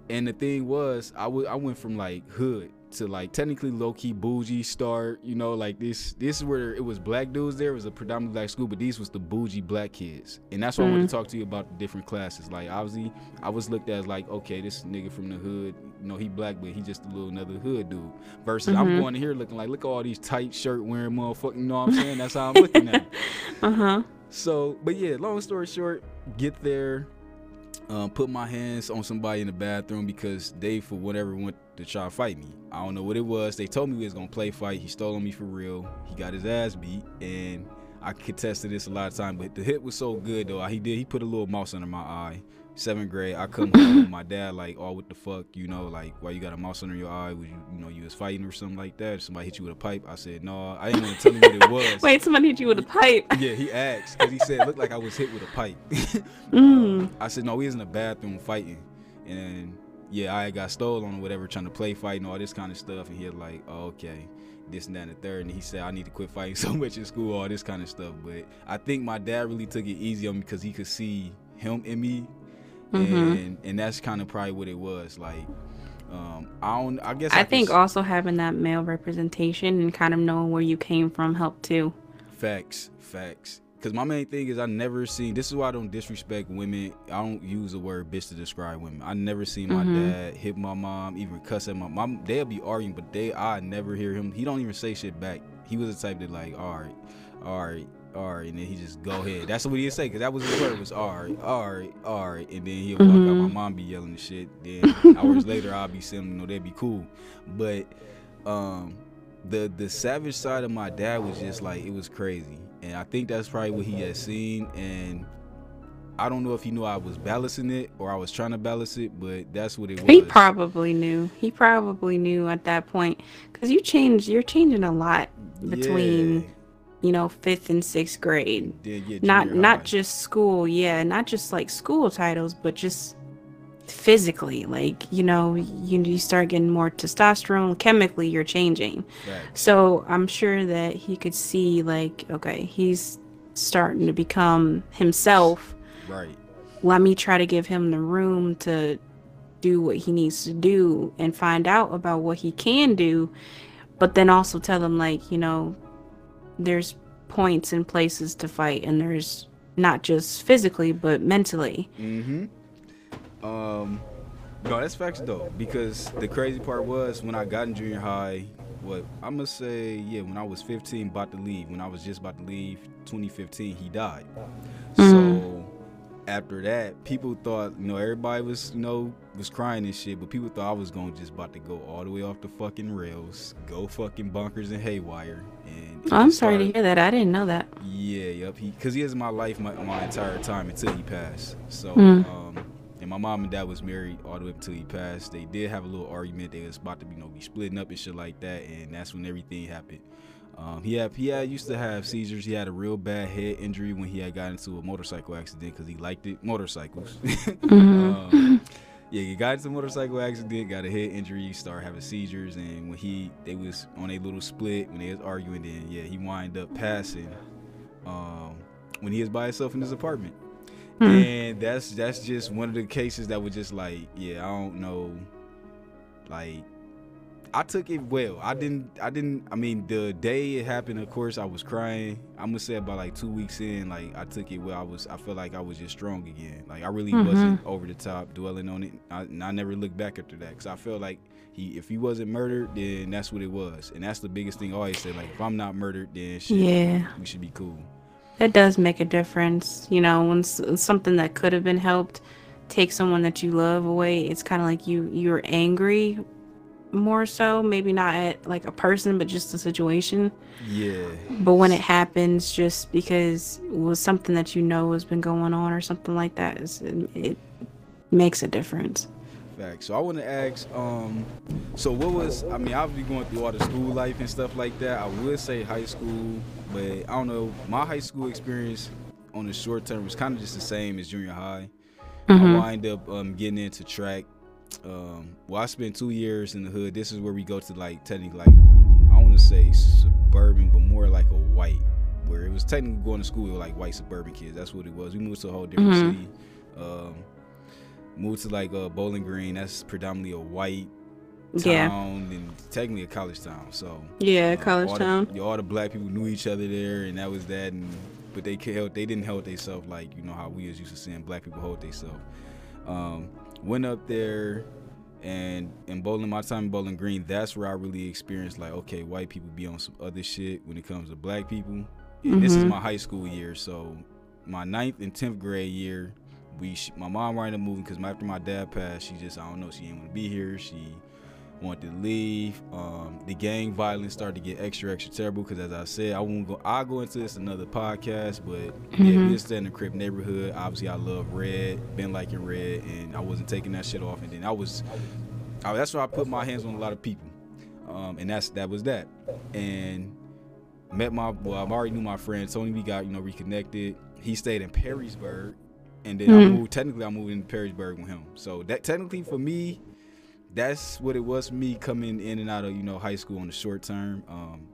and the thing was, I wa- I went from like hood to like technically low key bougie start. You know, like this this is where it was black dudes. There it was a predominantly black school, but these was the bougie black kids, and that's why I want to talk to you about the different classes. Like obviously, I was looked at as like, okay, this nigga from the hood, you know, he black, but he just a little another hood dude. Versus I'm Mhm. going here looking like, look at all these tight shirt wearing motherfucking, you know what I'm saying? That's how I'm looking at. Uh huh. So, but yeah, long story short, get there, um, put my hands on somebody in the bathroom because they, for whatever, went to try to fight me. I don't know what it was. They told me we was gonna play fight. He stole on me for real. He got his ass beat, and I contested this a lot of time. But the hit was so good though. He did. He put a little mouse under my eye. Seventh grade, I come home with my dad like, oh, what the fuck, you know, like why you got a mouse under your eye? Was you, you know, you was fighting or something like that? Somebody hit you with a pipe? I said no, I didn't want to tell him what it was. Wait, somebody hit you with a pipe? yeah, he asked because he said it looked like I was hit with a pipe. mm. I said no, we was in the bathroom fighting, and yeah, I got stolen or whatever, trying to play fighting all this kind of stuff, and he was like, oh, okay this and that and the third. And he said, I need to quit fighting so much in school, all this kind of stuff. But I think my dad really took it easy on me because he could see him in me mm-hmm. and and that's kind of probably what it was like. Um, I don't. I guess I, I think also having that male representation and kind of knowing where you came from helped too. Facts, facts. Because my main thing is I never seen. This is why I don't disrespect women. I don't use the word bitch to describe women. I never seen my mm-hmm. dad hit my mom, even cuss at my mom. They'll be arguing, but they I never hear him. He don't even say shit back. He was the type that like, all right, all right, and then he just go ahead. That's what he'd say, cause that was his word was all right, all right, all right, and then he'll mm-hmm. walk out. My mm-hmm. mom be yelling the shit. Then hours later, I'll be saying, you know, they'd be cool, but um, the the savage side of my dad was just like it was crazy, and I think that's probably what he had seen, and I don't know if he knew I was balancing it or I was trying to balance it, but that's what it was. He probably knew. He probably knew at that point, cause you change. You're changing a lot between. Yeah you know fifth and sixth grade. Not not just school yeah not just like school titles but just physically like you know you, you start getting more testosterone chemically you're changing. Right. so i'm sure that he could see like okay he's starting to become himself. Right. Let me try to give him the room to do what he needs to do and find out about what he can do but then also tell him like you know there's points and places to fight, and there's not just physically but mentally. Mm-hmm. Um, no, that's facts though, because the crazy part was when I got in junior high. What I'm gonna say, yeah, when I was 15, about to leave. When I was just about to leave, 2015, he died. Mm-hmm. So after that, people thought, you know, everybody was, you know, was crying and shit, but people thought I was to just about to go all the way off the fucking rails, go fucking bunkers and haywire. And oh, I'm sorry started, to hear that. I didn't know that. Yeah, yep. He, cause he is my life my, my entire time until he passed. So, mm. um, and my mom and dad was married all the way until he passed. They did have a little argument. They was about to, you know, be splitting up and shit like that, and that's when everything happened. Um, he had he had used to have seizures. He had a real bad head injury when he had got into a motorcycle accident because he liked it motorcycles. mm-hmm. um, yeah, he got into a motorcycle accident, got a head injury, started having seizures, and when he they was on a little split when they was arguing, then yeah, he wind up passing um, when he was by himself in his apartment. Mm-hmm. And that's that's just one of the cases that was just like, yeah, I don't know, like I took it well. I didn't. I didn't. I mean, the day it happened, of course, I was crying. I'm gonna say about like two weeks in, like I took it well. I was. I felt like I was just strong again. Like I really mm-hmm. wasn't over the top dwelling on it. I, and I never looked back after that because I felt like he, if he wasn't murdered, then that's what it was. And that's the biggest thing. I always say like, if I'm not murdered, then shit, yeah, we should be cool. That does make a difference. You know, when something that could have been helped take someone that you love away, it's kind of like you you're angry more so maybe not at like a person but just a situation yeah but when it happens just because it was something that you know has been going on or something like that it, it makes a difference Fact. So I want to ask, um, so what was? I mean, I've been going through all the school life and stuff like that. I would say high school, but I don't know. My high school experience on the short term was kind of just the same as junior high. Mm-hmm. I wind up um, getting into track um, well, I spent two years in the hood. This is where we go to like technically like I want to say suburban, but more like a white, where it was technically going to school with like white suburban kids. That's what it was. We moved to a whole different mm-hmm. city. Um, moved to like uh, Bowling Green. That's predominantly a white town yeah. and technically a college town. So yeah, college all town. The, all the black people knew each other there, and that was that. And but they help. They didn't help themselves like you know how we was used to seeing black people hold themselves. Um, went up there and in bowling my time in bowling green that's where i really experienced like okay white people be on some other shit when it comes to black people and mm-hmm. this is mm-hmm. my high school year so my ninth and 10th grade year we my mom wanted to move because after my dad passed she just i don't know she didn't want to be here she wanted to leave. Um, the gang violence started to get extra, extra terrible because, as I said, I won't go. I'll go into this another podcast, but mm-hmm. yeah, we just in the Crip neighborhood. Obviously, I love red, been liking red, and I wasn't taking that shit off. And then I was, I, that's why I put my hands on a lot of people, um, and that's that was that. And met my well, I already knew my friend Tony. We got you know reconnected. He stayed in Perrysburg, and then mm-hmm. I moved. Technically, I moved into Perrysburg with him. So that technically for me, that's what it was for me coming in and out of you know high school on the short term. Um,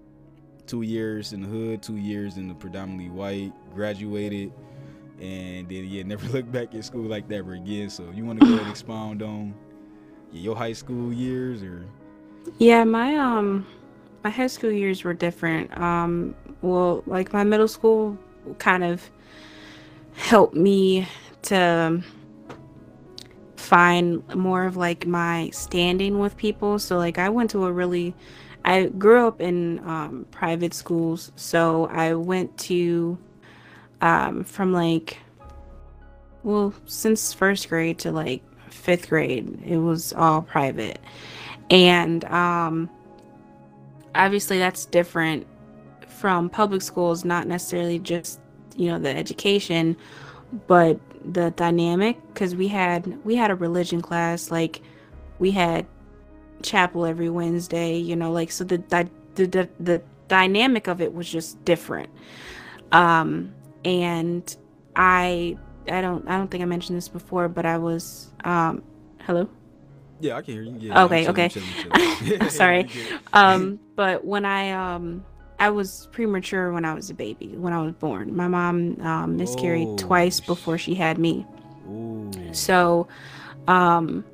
two years in the hood, two years in the predominantly white. Graduated, and then yeah, never looked back at school like that ever again. So you want to go and expound on your high school years or? Yeah, my um, my high school years were different. Um, well, like my middle school kind of helped me to find more of like my standing with people. So like I went to a really I grew up in um, private schools, so I went to um, from like well since first grade to like fifth grade, it was all private, and um, obviously that's different from public schools. Not necessarily just you know the education, but the dynamic because we had we had a religion class like we had chapel every Wednesday you know like so the the the, the dynamic of it was just different. Um and I I don't I don't think I mentioned this before but I was um hello? Yeah I can hear you. Yeah, okay okay. sorry. Um but when I um I was premature when I was a baby, when I was born. My mom um, miscarried oh, twice before she had me. Ooh. So, um,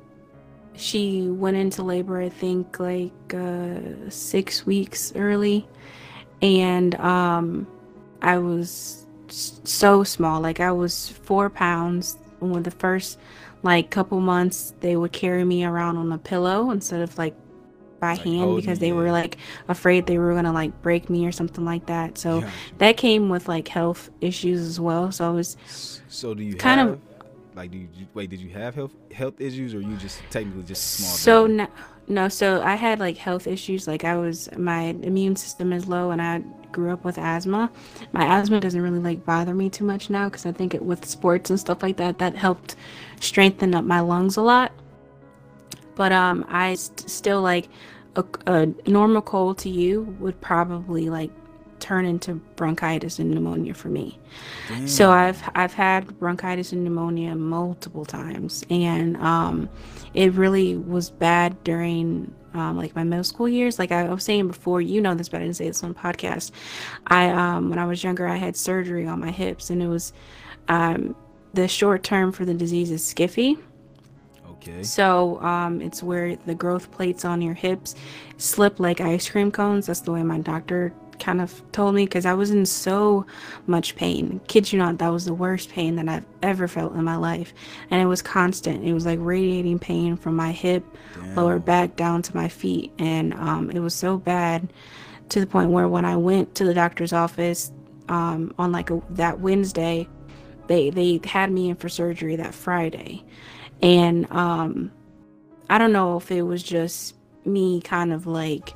she went into labor, I think, like uh, six weeks early. And um, I was so small. Like, I was four pounds. When the first, like, couple months, they would carry me around on a pillow instead of, like, by like hand because they were like afraid they were gonna like break me or something like that. So yeah. that came with like health issues as well. So I was so do you kind have, of like do you wait did you have health health issues or you just technically just small? So no, no. So I had like health issues. Like I was my immune system is low and I grew up with asthma. My asthma doesn't really like bother me too much now because I think it with sports and stuff like that that helped strengthen up my lungs a lot but um i st- still like a, a normal cold to you would probably like turn into bronchitis and pneumonia for me. Damn. So I've I've had bronchitis and pneumonia multiple times, and um, it really was bad during um, like my middle school years. Like I was saying before, you know this, but I didn't say this on podcast. I um, when I was younger, I had surgery on my hips, and it was um, the short term for the disease is SCFE. Okay. So um, it's where the growth plates on your hips slip like ice cream cones. That's the way my doctor kind of told me because I was in so much pain. Kid you not, that was the worst pain that I've ever felt in my life. And it was constant. It was like radiating pain from my hip, Damn. lower back down to my feet. And um, it was so bad to the point where when I went to the doctor's office um, on like a, that Wednesday, they, they had me in for surgery that Friday. And um i don't know if it was just me kind of like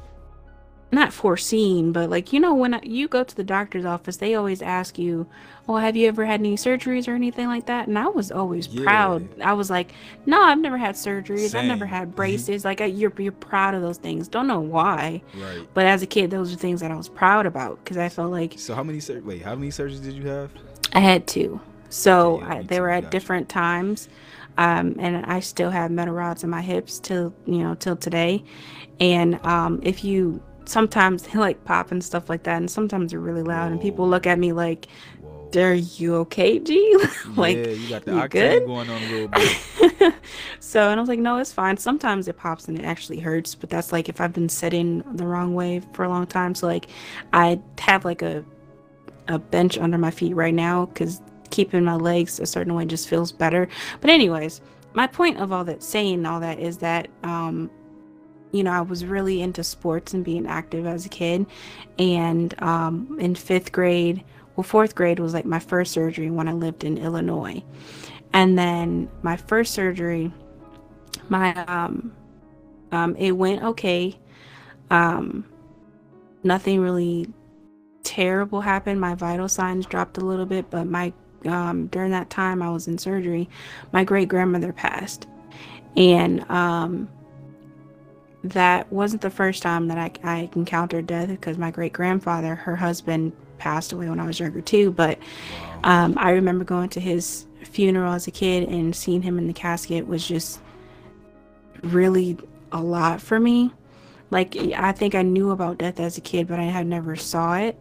not foreseen but like you know when you go to the doctor's office they always ask you well have you ever had any surgeries or anything like that? And i was always yeah. proud. I was like no i've never had surgeries. Same. i've never had mm-hmm. braces. Like you're, you're proud of those things. Don't know why right. but as a kid those are things that i was proud about because i felt like so how many sur- wait how many surgeries did you have? I had two so I, they were at different times um, and I still have metal rods in my hips till you know till today. And um, if you sometimes they like pop and stuff like that, and sometimes they're really loud, Whoa. and people look at me like, "Are you okay, G? like, yeah, you got the you good? going on a little bit." so, and I was like, "No, it's fine." Sometimes it pops and it actually hurts, but that's like if I've been sitting the wrong way for a long time. So, like, I have like a a bench under my feet right now because keeping my legs a certain way just feels better. But anyways, my point of all that saying all that is that um you know, I was really into sports and being active as a kid. And um, in fifth grade, well, fourth grade was like my first surgery when I lived in Illinois. And then my first surgery, my um, um, it went okay. Um, nothing really terrible happened. My vital signs dropped a little bit, but my um, during that time I was in surgery, my great grandmother passed, and um, that wasn't the first time that I, I encountered death because my great grandfather, her husband, passed away when I was younger too. But um, I remember going to his funeral as a kid and seeing him in the casket was just really a lot for me. Like I think I knew about death as a kid, but I had never saw it,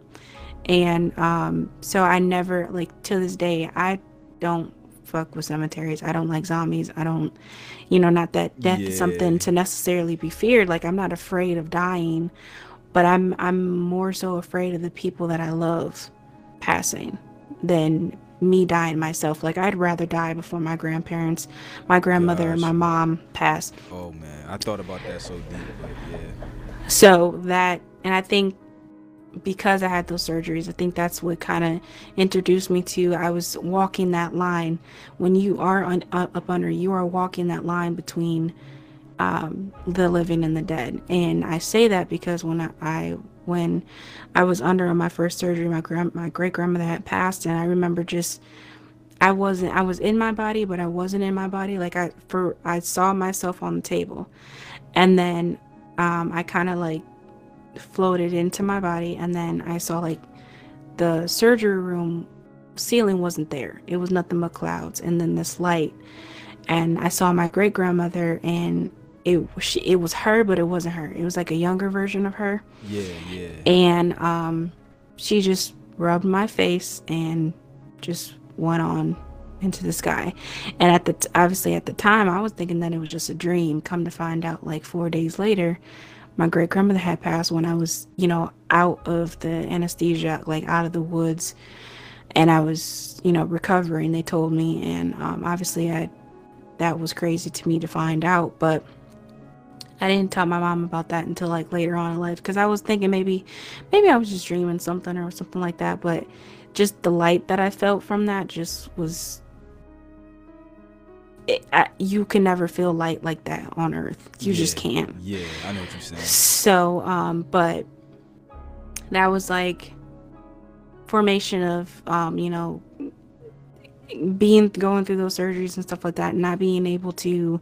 and um, so I never like to this day I don't fuck with cemeteries. I don't like zombies. I don't, you know, not that death is something to necessarily be feared. Like I'm not afraid of dying, but I'm I'm more so afraid of the people that I love passing than me dying myself. Like I'd rather die before my grandparents, my grandmother, and my mom pass. Oh man, I thought about that so deep, yeah. So that, and I think because I had those surgeries, I think that's what kind of introduced me to. I was walking that line. When you are on, up up under, you are walking that line between um, the living and the dead. And I say that because when I, I when I was under on my first surgery, my grand my great grandmother had passed, and I remember just I wasn't I was in my body, but I wasn't in my body. Like I for I saw myself on the table, and then um, I kind of like floated into my body, and then I saw like the surgery room ceiling wasn't there. It was nothing but clouds, and then this light, and I saw my great grandmother, and it she, it was her, but it wasn't her. It was like a younger version of her Yeah, yeah. and um, she just rubbed my face and just went on into the sky. And at the t- obviously at the time, I was thinking that it was just a dream. Come to find out, like four days later, my great grandmother had passed when I was, you know, out of the anesthesia, like out of the woods, and I was, you know, recovering. They told me, and um, obviously, I that was crazy to me to find out, but. I didn't tell my mom about that until like later on in life because I was thinking maybe maybe I was just dreaming something or something like that, but just the light that I felt from that just was it, I, you can never feel light like that on earth. You just can't. Yeah, I know what you're saying. So, um, but that was like formation of, um, you know, being going through those surgeries and stuff like that, not being able to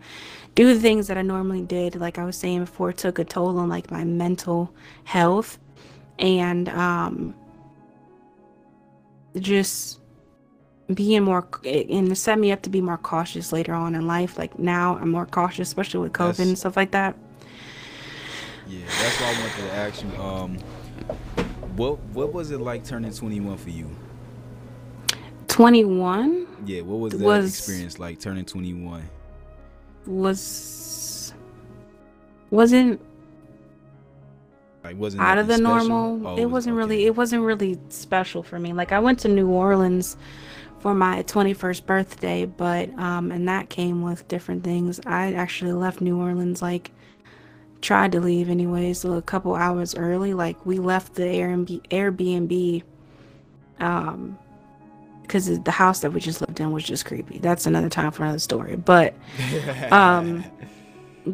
do the things that I normally did. Like I was saying before, took a toll on like my mental health, and um, just being more and it set me up to be more cautious later on in life. Like now, I'm more cautious, especially with COVID and stuff like that. Yeah, that's why I wanted to ask you. Um, what what was it like turning 21 for you? 21 Yeah, what was that Was- experience like turning 21? was wasn't Like, wasn't out of the special? normal. Oh, it was- wasn't really it wasn't really special for me. Like I went to New Orleans for my 21st birthday, but um and that came with different things. I actually left New Orleans like tried to leave anyways so a couple hours early. Like we left the Airbnb Airbnb um because the house that we just lived in was just creepy. That's another time for another story. But um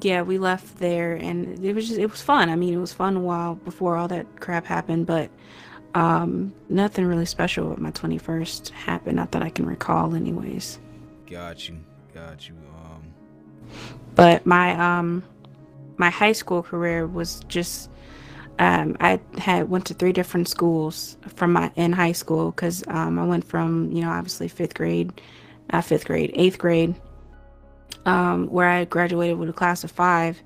yeah we left there and it was just it was fun i mean it was fun while before all that crap happened but um nothing really special with my 21st happened not that i can recall anyways got you, got you. Um, but my um my high school career was just um i had went to three different schools from my in high school because um i went from you know obviously fifth grade uh, fifth grade eighth grade um where i graduated with a class of five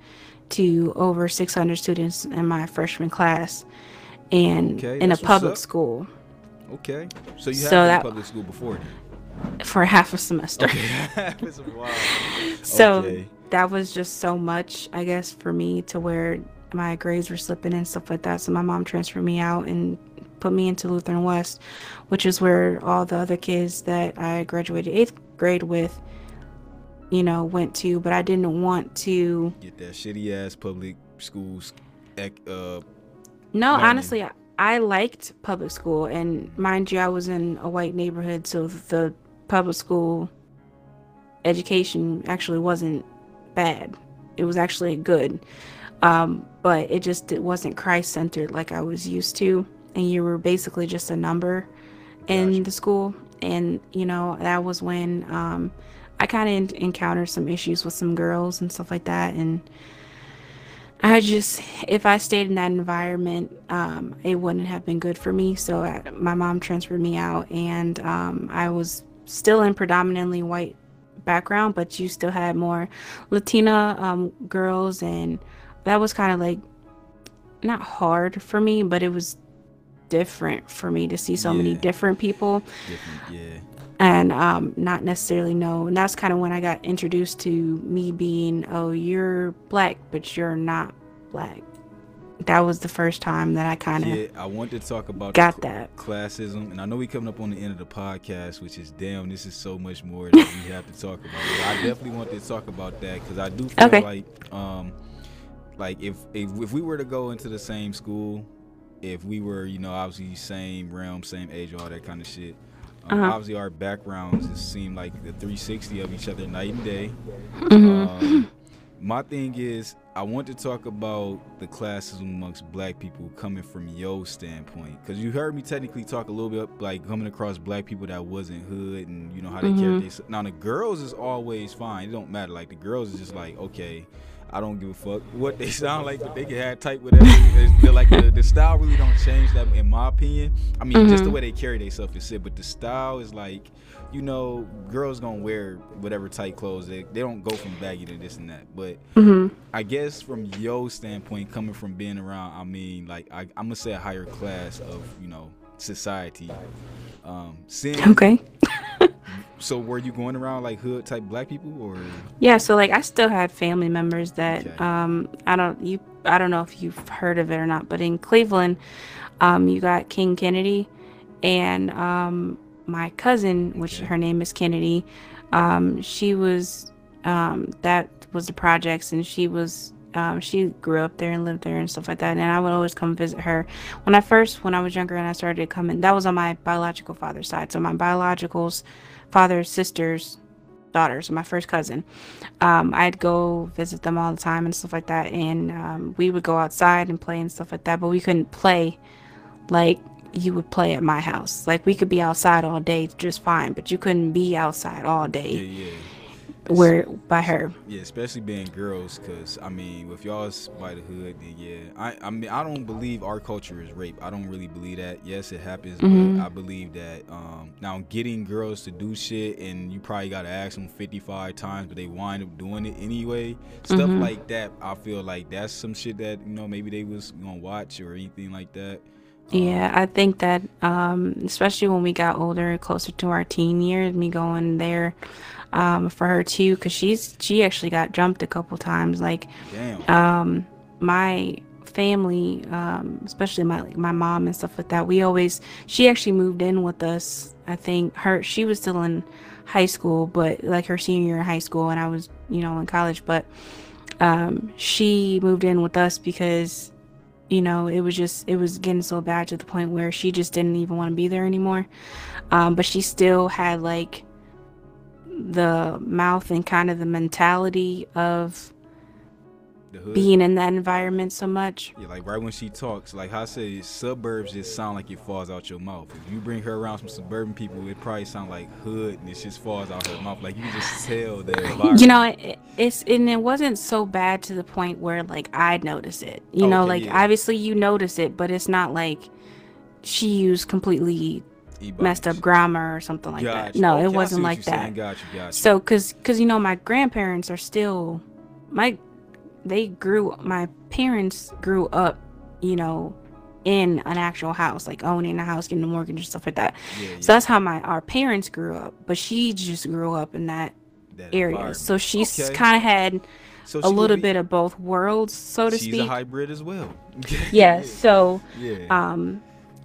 to over 600 students in my freshman class and Okay, in a public school okay, so you have So been that- public school before then? for half a semester Okay. So Okay. that was just so much, I guess, for me to where my grades were slipping and stuff like that. So my mom transferred me out and put me into Lutheran West, which is where all the other kids that I graduated eighth grade with, you know, went to. But I didn't want to. Get that shitty ass public schools. Uh, No, honestly, I, I liked public school, and mind you, I was in a white neighborhood, so the public school education actually wasn't bad. it was actually good. Um, but it just it wasn't Christ centered like I was used to, and you were basically just a number in Gotcha. the school. And you know that was when um, I kind of encountered some issues with some girls and stuff like that, and I just, if I stayed in that environment, um, it wouldn't have been good for me. So I, my mom transferred me out, and um, I was still in predominantly white background, but you still had more Latina um, girls, and that was kind of like not hard for me, but it was different for me to see so many different people Different, yeah. And um, not necessarily know. And that's kind of when I got introduced to me being, oh, you're black, but you're not black. That was the first time that I kind of Yeah, I wanted to talk about got the that. classism, and I know we coming up on the end of the podcast, which is damn, this is so much more that we have to talk about. But I definitely wanted to talk about that because I do feel Okay. like, um, like if, if if we were to go into the same school, if we were, you know, obviously same realm, same age, all that kind of shit. Um, Uh-huh. Obviously, our backgrounds just seem like the 360 of each other night and day. Mhm. Um, my thing is, I want to talk about the classism amongst black people coming from your standpoint, because you heard me technically talk a little bit like coming across black people that wasn't hood and you know how they carry Mhm. themselves. Now the girls is always fine; it don't matter. Like the girls is just like, okay, I don't give a fuck what they sound like, but they can have type whatever. They're like the, the style really don't change that, in my opinion. I mean, just the Mhm. way they carry themselves is it, but the style is like you know, girls gonna wear whatever tight clothes. They, they don't go from baggy to this and that. But Mhm. I guess from your standpoint, coming from being around, I mean, like I, I'm gonna say a higher class of you know society. Um, seeing, Okay. So were you going around like hood type black people or? Yeah, so like I still had family members that Okay. um I don't you I don't know if you've heard of it or not, but in Cleveland, um you got King Kennedy and um my cousin, which Okay. her name is Kennedy, um she was um that was the projects and she was um, she grew up there and lived there and stuff like that and i would always come visit her when i first when i was younger and i started coming that was on my biological father's side so my biological's father's sister's daughter so my first cousin um, I'd go visit them all the time and stuff like that. And um, we would go outside and play and stuff like that. But we couldn't play like you would play at my house. Like we could be outside all day just fine, but you couldn't be outside all Yeah, day yeah, where by her. yeah. Especially being girls, cause I mean, with y'all's by the hood, then yeah. I, I mean, I don't believe our culture is rape. I don't really believe that. Yes, it happens, Mhm. but I believe that um, now getting girls to do shit, and you probably gotta ask them 55 times, but they wind up doing it anyway. Stuff Mhm. like that, I feel like that's some shit that you know maybe they was gonna watch or anything like that. Um, Yeah, I think that um, especially when we got older, closer to our teen years, me going there um, for her too, because she's she actually got jumped a couple times. Like Damn. um my family um especially my like my mom and stuff like that we always she actually moved in with us i think her she was still in high school but like her senior year in high school and i was you know in college but um she moved in with us because you know it was just it was getting so bad to the point where she just didn't even want to be there anymore um but she still had like the mouth and kind of the mentality of the being in that environment so much. Yeah, like right when she talks, like how I say, suburbs just sound like it falls out your mouth. If you bring her around some suburban people, it probably sound like hood, and it just falls out her mouth. Like you just tell that. You know, it, it's and it wasn't so bad to the point where like I'd notice it. You oh, know, like yeah. obviously you notice it, but it's not like she used completely E-bikes. messed up grammar or something like that. No, it wasn't like that. saying. Got you, got you. So, cause, cause you know, my grandparents are still, my, they grew, my parents grew up, you know, in an actual house, like owning a house, getting a mortgage and stuff like that. yeah, yeah, So that's how my our parents grew up, but she just grew up in that that area. So she's Okay. kind of had So a little be- bit of both worlds, so to She's a speak. hybrid as well. yeah. So yeah. um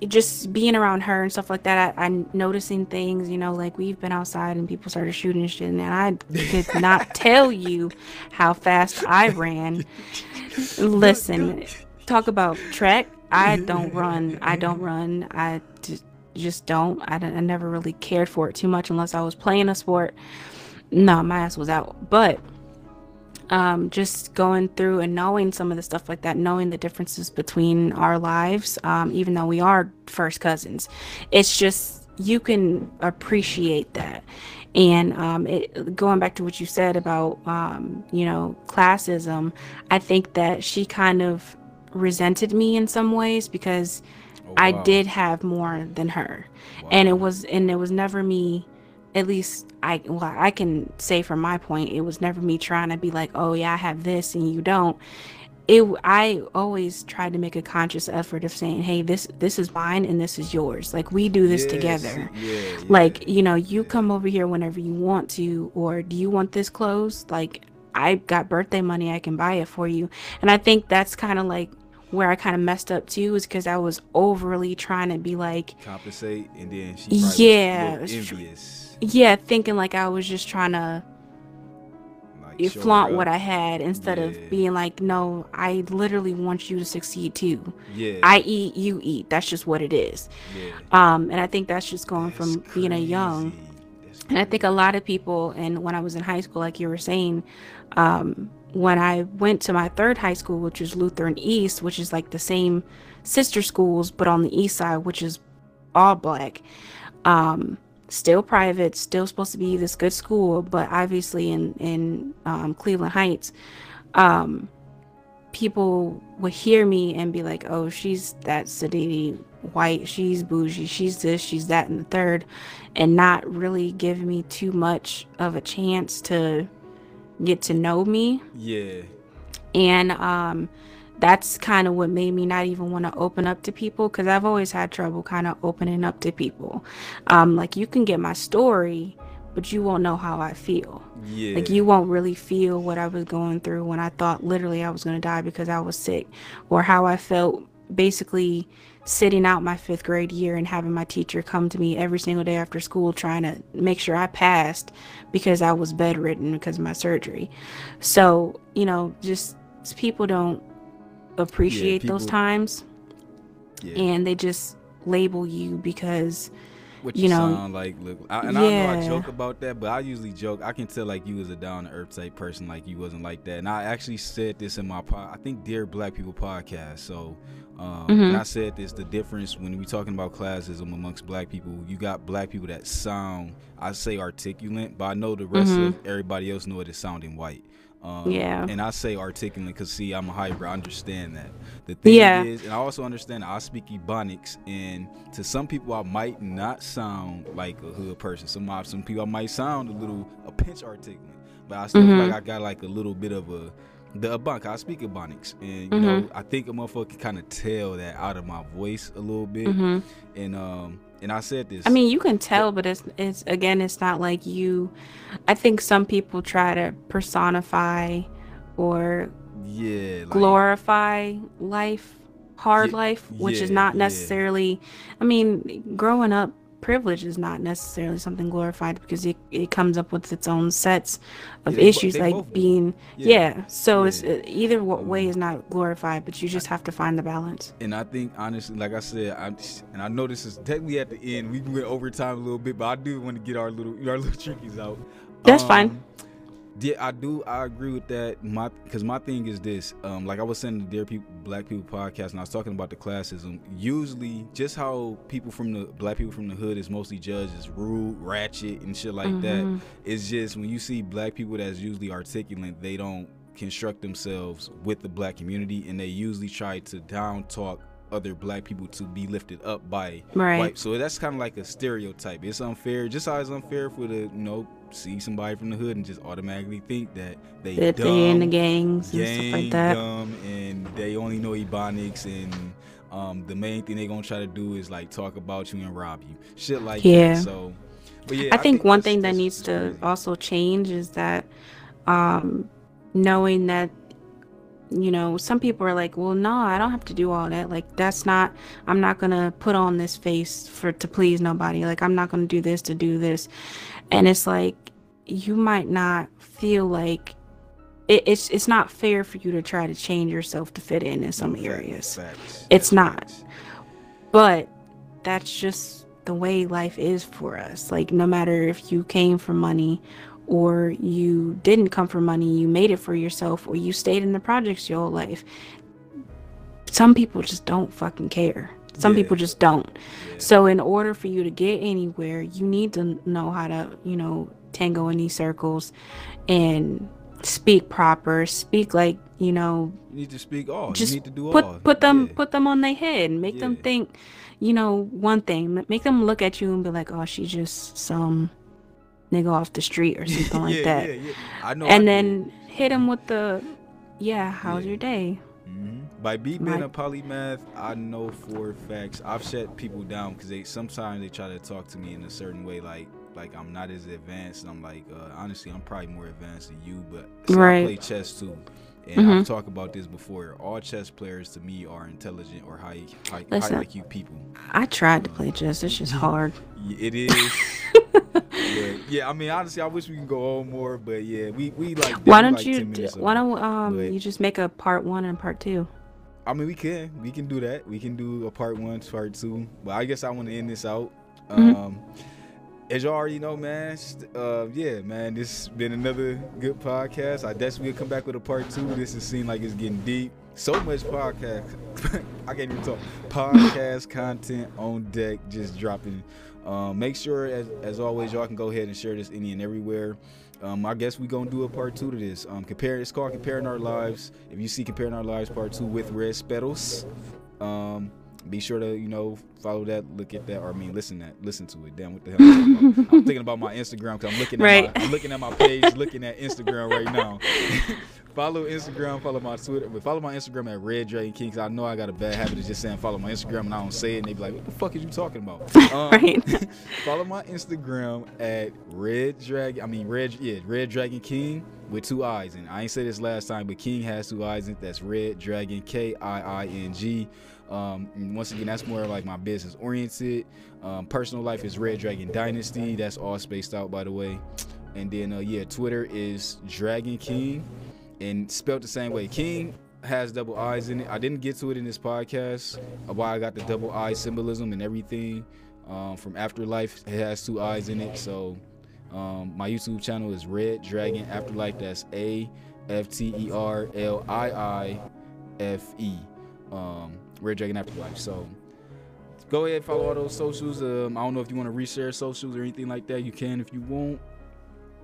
just being around her and stuff like that I, i'm noticing things you know like we've been outside and people started shooting and shit and i could not tell you how fast i ran. Listen talk about track i don't run. I don't run. I just, just don't. I, I never really cared for it too much unless i was playing a sport. No my ass was out. But um, just going through and knowing some of the stuff like that, knowing the differences between our lives, um, even though we are first cousins, it's just you can appreciate that. And um, it, going back to what you said about, um, you know, classism, I think that she kind of resented me in some ways because oh, wow. I did have more than her, wow. and it was and it was never me at least I well, I can say from my point, it was never me trying to be like, oh yeah, I have this and you don't. It I always tried to make a conscious effort of saying, hey, this this is mine and this is yours. Like we do this yes, together. Yeah, yeah. Like you know, you come over here whenever you want to, or do you want this clothes? Like I got birthday money, I can buy it for you. And I think that's kind of like where I kind of messed up too is because I was overly trying to be like compensate, and then she yeah, envious yeah, thinking like I was just trying to like flaunt what I had instead yeah. of being like, no, I literally want you to succeed too. Yeah. I eat, you eat. That's just what it is. Yeah. Um, and I think that's just going that's from crazy. being a young. And I think a lot of people, and when I was in high school, like you were saying, um, when I went to my third high school, which is Lutheran East, which is like the same sister schools, but on the east side, which is all black. Um, still private, still supposed to be this good school, but obviously in in um, Cleveland Heights, um, people would hear me and be like, "Oh, she's that Sadidi white, she's bougie, she's this, she's that, and the third, and not really give me too much of a chance to get to know me. Yeah. And um, that's kind of what made me not even want to open up to people because I've always had trouble kind of opening up to people. Um, like you can get my story, but you won't know how I feel. Yeah. Like you won't really feel what I was going through when I thought literally I was going to die because I was sick, or how I felt basically sitting out my fifth grade year and having my teacher come to me every single day after school trying to make sure I passed because I was bedridden because of my surgery. So, you know, just people don't appreciate yeah, people, those times yeah. and they just label you because what you, you know sound like look I, and yeah. I know I joke about that but I usually joke I can tell like you was a down to earth type person like you wasn't like that and I actually said this in my pod I think Dear Black People podcast so um, mm-hmm. and I said this the difference when we talking about classism amongst black people you got black people that sound I say articulate but I know the rest mm-hmm. of everybody else know it is sounding white um, yeah. And I say articulate because, see, I'm a hybrid. I understand that. The thing yeah. is, and I also understand I speak Ebonics, and to some people, I might not sound like a hood person. Some some people, I might sound a little, a pinch articulate. But I still mm-hmm. feel like I got like a little bit of a, the Ebonics. I speak Ebonics. And, you mm-hmm. know, I think a motherfucker can kind of tell that out of my voice a little bit. Mm-hmm. And, um, and I said this. I mean, you can tell, but it's it's again, it's not like you. I think some people try to personify or yeah like, glorify life, hard yeah, life, which yeah, is not necessarily. Yeah. I mean, growing up privilege is not necessarily something glorified because it, it comes up with its own sets of yeah, issues like being yeah, yeah. so yeah. it's uh, either way is not glorified but you just have to find the balance and i think honestly like i said I, and i know this is technically at the end we went overtime a little bit but i do want to get our little our little trickies out that's um, fine yeah, I do. I agree with that. My because my thing is this. Um, like I was saying the Dear People, Black People podcast, and I was talking about the classism. Usually, just how people from the black people from the hood is mostly judged as rude, ratchet, and shit like mm-hmm. that. It's just when you see black people that's usually articulate, they don't construct themselves with the black community, and they usually try to down talk other black people to be lifted up by right. white. So that's kind of like a stereotype. It's unfair, just how it's unfair for the you know see somebody from the hood and just automatically think that they that dumb, they in the gangs and gang, stuff like that. Dumb, and they only know ebonics and um, the main thing they're gonna try to do is like talk about you and rob you, shit like yeah. that. So, but yeah, I, I think, think, one thing that needs to also change is that um, knowing that you know some people are like well no i don't have to do all that. Like that's not i'm not gonna put on this face for to please nobody. Like i'm not gonna do this to do this. And it's like you might not feel like it, it's it's not fair for you to try to change yourself to fit in in some areas. facts, it's not. but that's just the way life is for us. Like no matter if you came from money or you didn't come for money, you made it for yourself, or you stayed in the projects your whole life. Some people just don't fucking care. Some Yeah. people just don't. Yeah. So in order for you to get anywhere, you need to know how to, you know, tango in these circles and speak proper, speak like, you know, you need to speak all. just you need to do put all. put them Yeah. put them on their head, and make them think, you know, one thing, make them look at you and be like, "Oh, she's just some nigga off the street or something like yeah, that." Yeah, yeah. I know. I and did. then hit them with the, "Yeah, how's Yeah. your day?" Mhm. By me being a polymath, I know for facts I've shut people down because they sometimes they try to talk to me in a certain way, like like I'm not as advanced. And I'm like, uh, honestly, I'm probably more advanced than you, but see, I Right. play chess too. And Mhm. I've talked about this before. All chess players to me are intelligent or high high, high IQ people. I tried to play chess. It's just hard. It is. but yeah, I mean, honestly, I wish we could go on more, but yeah, we we like. Why don't like you? 10 minutes Why don't um But- you just make a part one and part two? I mean, we can. We can do that. We can do a part one, part two. But I guess I want to end this out. Mhm. Um, as y'all already know, man, uh, yeah, man, this has been another good podcast. I definitely will come back with a part two. This has seemed like it's getting deep. So much podcast. I can't even talk. Podcast content on deck, just dropping. Um, make sure, as, as always, y'all can go ahead and share this any and everywhere. Um, I guess we're gonna do a part two to this. Um, compare. It's called comparing our lives. If you see comparing our lives part two with Red Spettles, um, be sure to you know follow that, look at that, or I mean listen that, listen to it. Damn, what the hell? I'm, thinking about? I'm thinking about my Instagram because I'm looking at Right. my, I'm looking at my page, looking at Instagram right now. follow Instagram, follow my Twitter, but follow my Instagram at Red Dragon King. 'cause I know I got a bad habit of just saying follow my Instagram and I don't say it, and they be like, "What the fuck is you talking about?" Um, Right. follow my Instagram at Red Dragon. I mean Red, yeah, Red Dragon King with two eyes. And I ain't say this last time, but King has two eyes. And that's Red Dragon K I I N G. Um, and once again, that's more like my business oriented. Um, personal life is Red Dragon Dynasty. That's all spaced out, by the way. And then uh, yeah, Twitter is Dragon King, and spelled the same way. King has double eyes in it. I didn't get to it in this podcast. Why I got the double eye symbolism and everything um, from Afterlife. It has two eyes in it. So um, my YouTube channel is Red Dragon Afterlife. That's A F T E R L I I F E. Um, Red Dragon Afterlife. So go ahead, follow all those socials. Um, I don't know if you want to reshare socials or anything like that. You can if you want.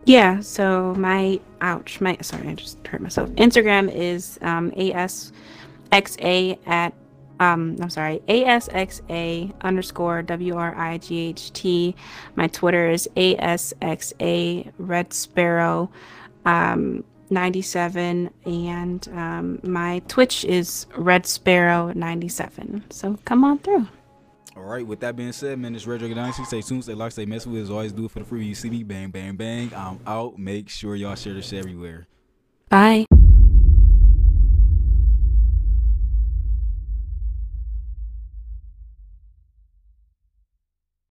Yeah, so my ouch, my sorry, I just hurt myself. Instagram is um ASXA at um I'm sorry, ASXA underscore W R I G H T. My Twitter is ASXA Red Sparrow um 97 and um my Twitch is Red Sparrow 97. So come on through. All right. With that being said, man, it's Red Dragon Dynasty. Stay tuned, stay locked, stay messy with. As always, do it for the free. You see me, bang, bang, bang. I'm out. Make sure y'all share this everywhere. Bye.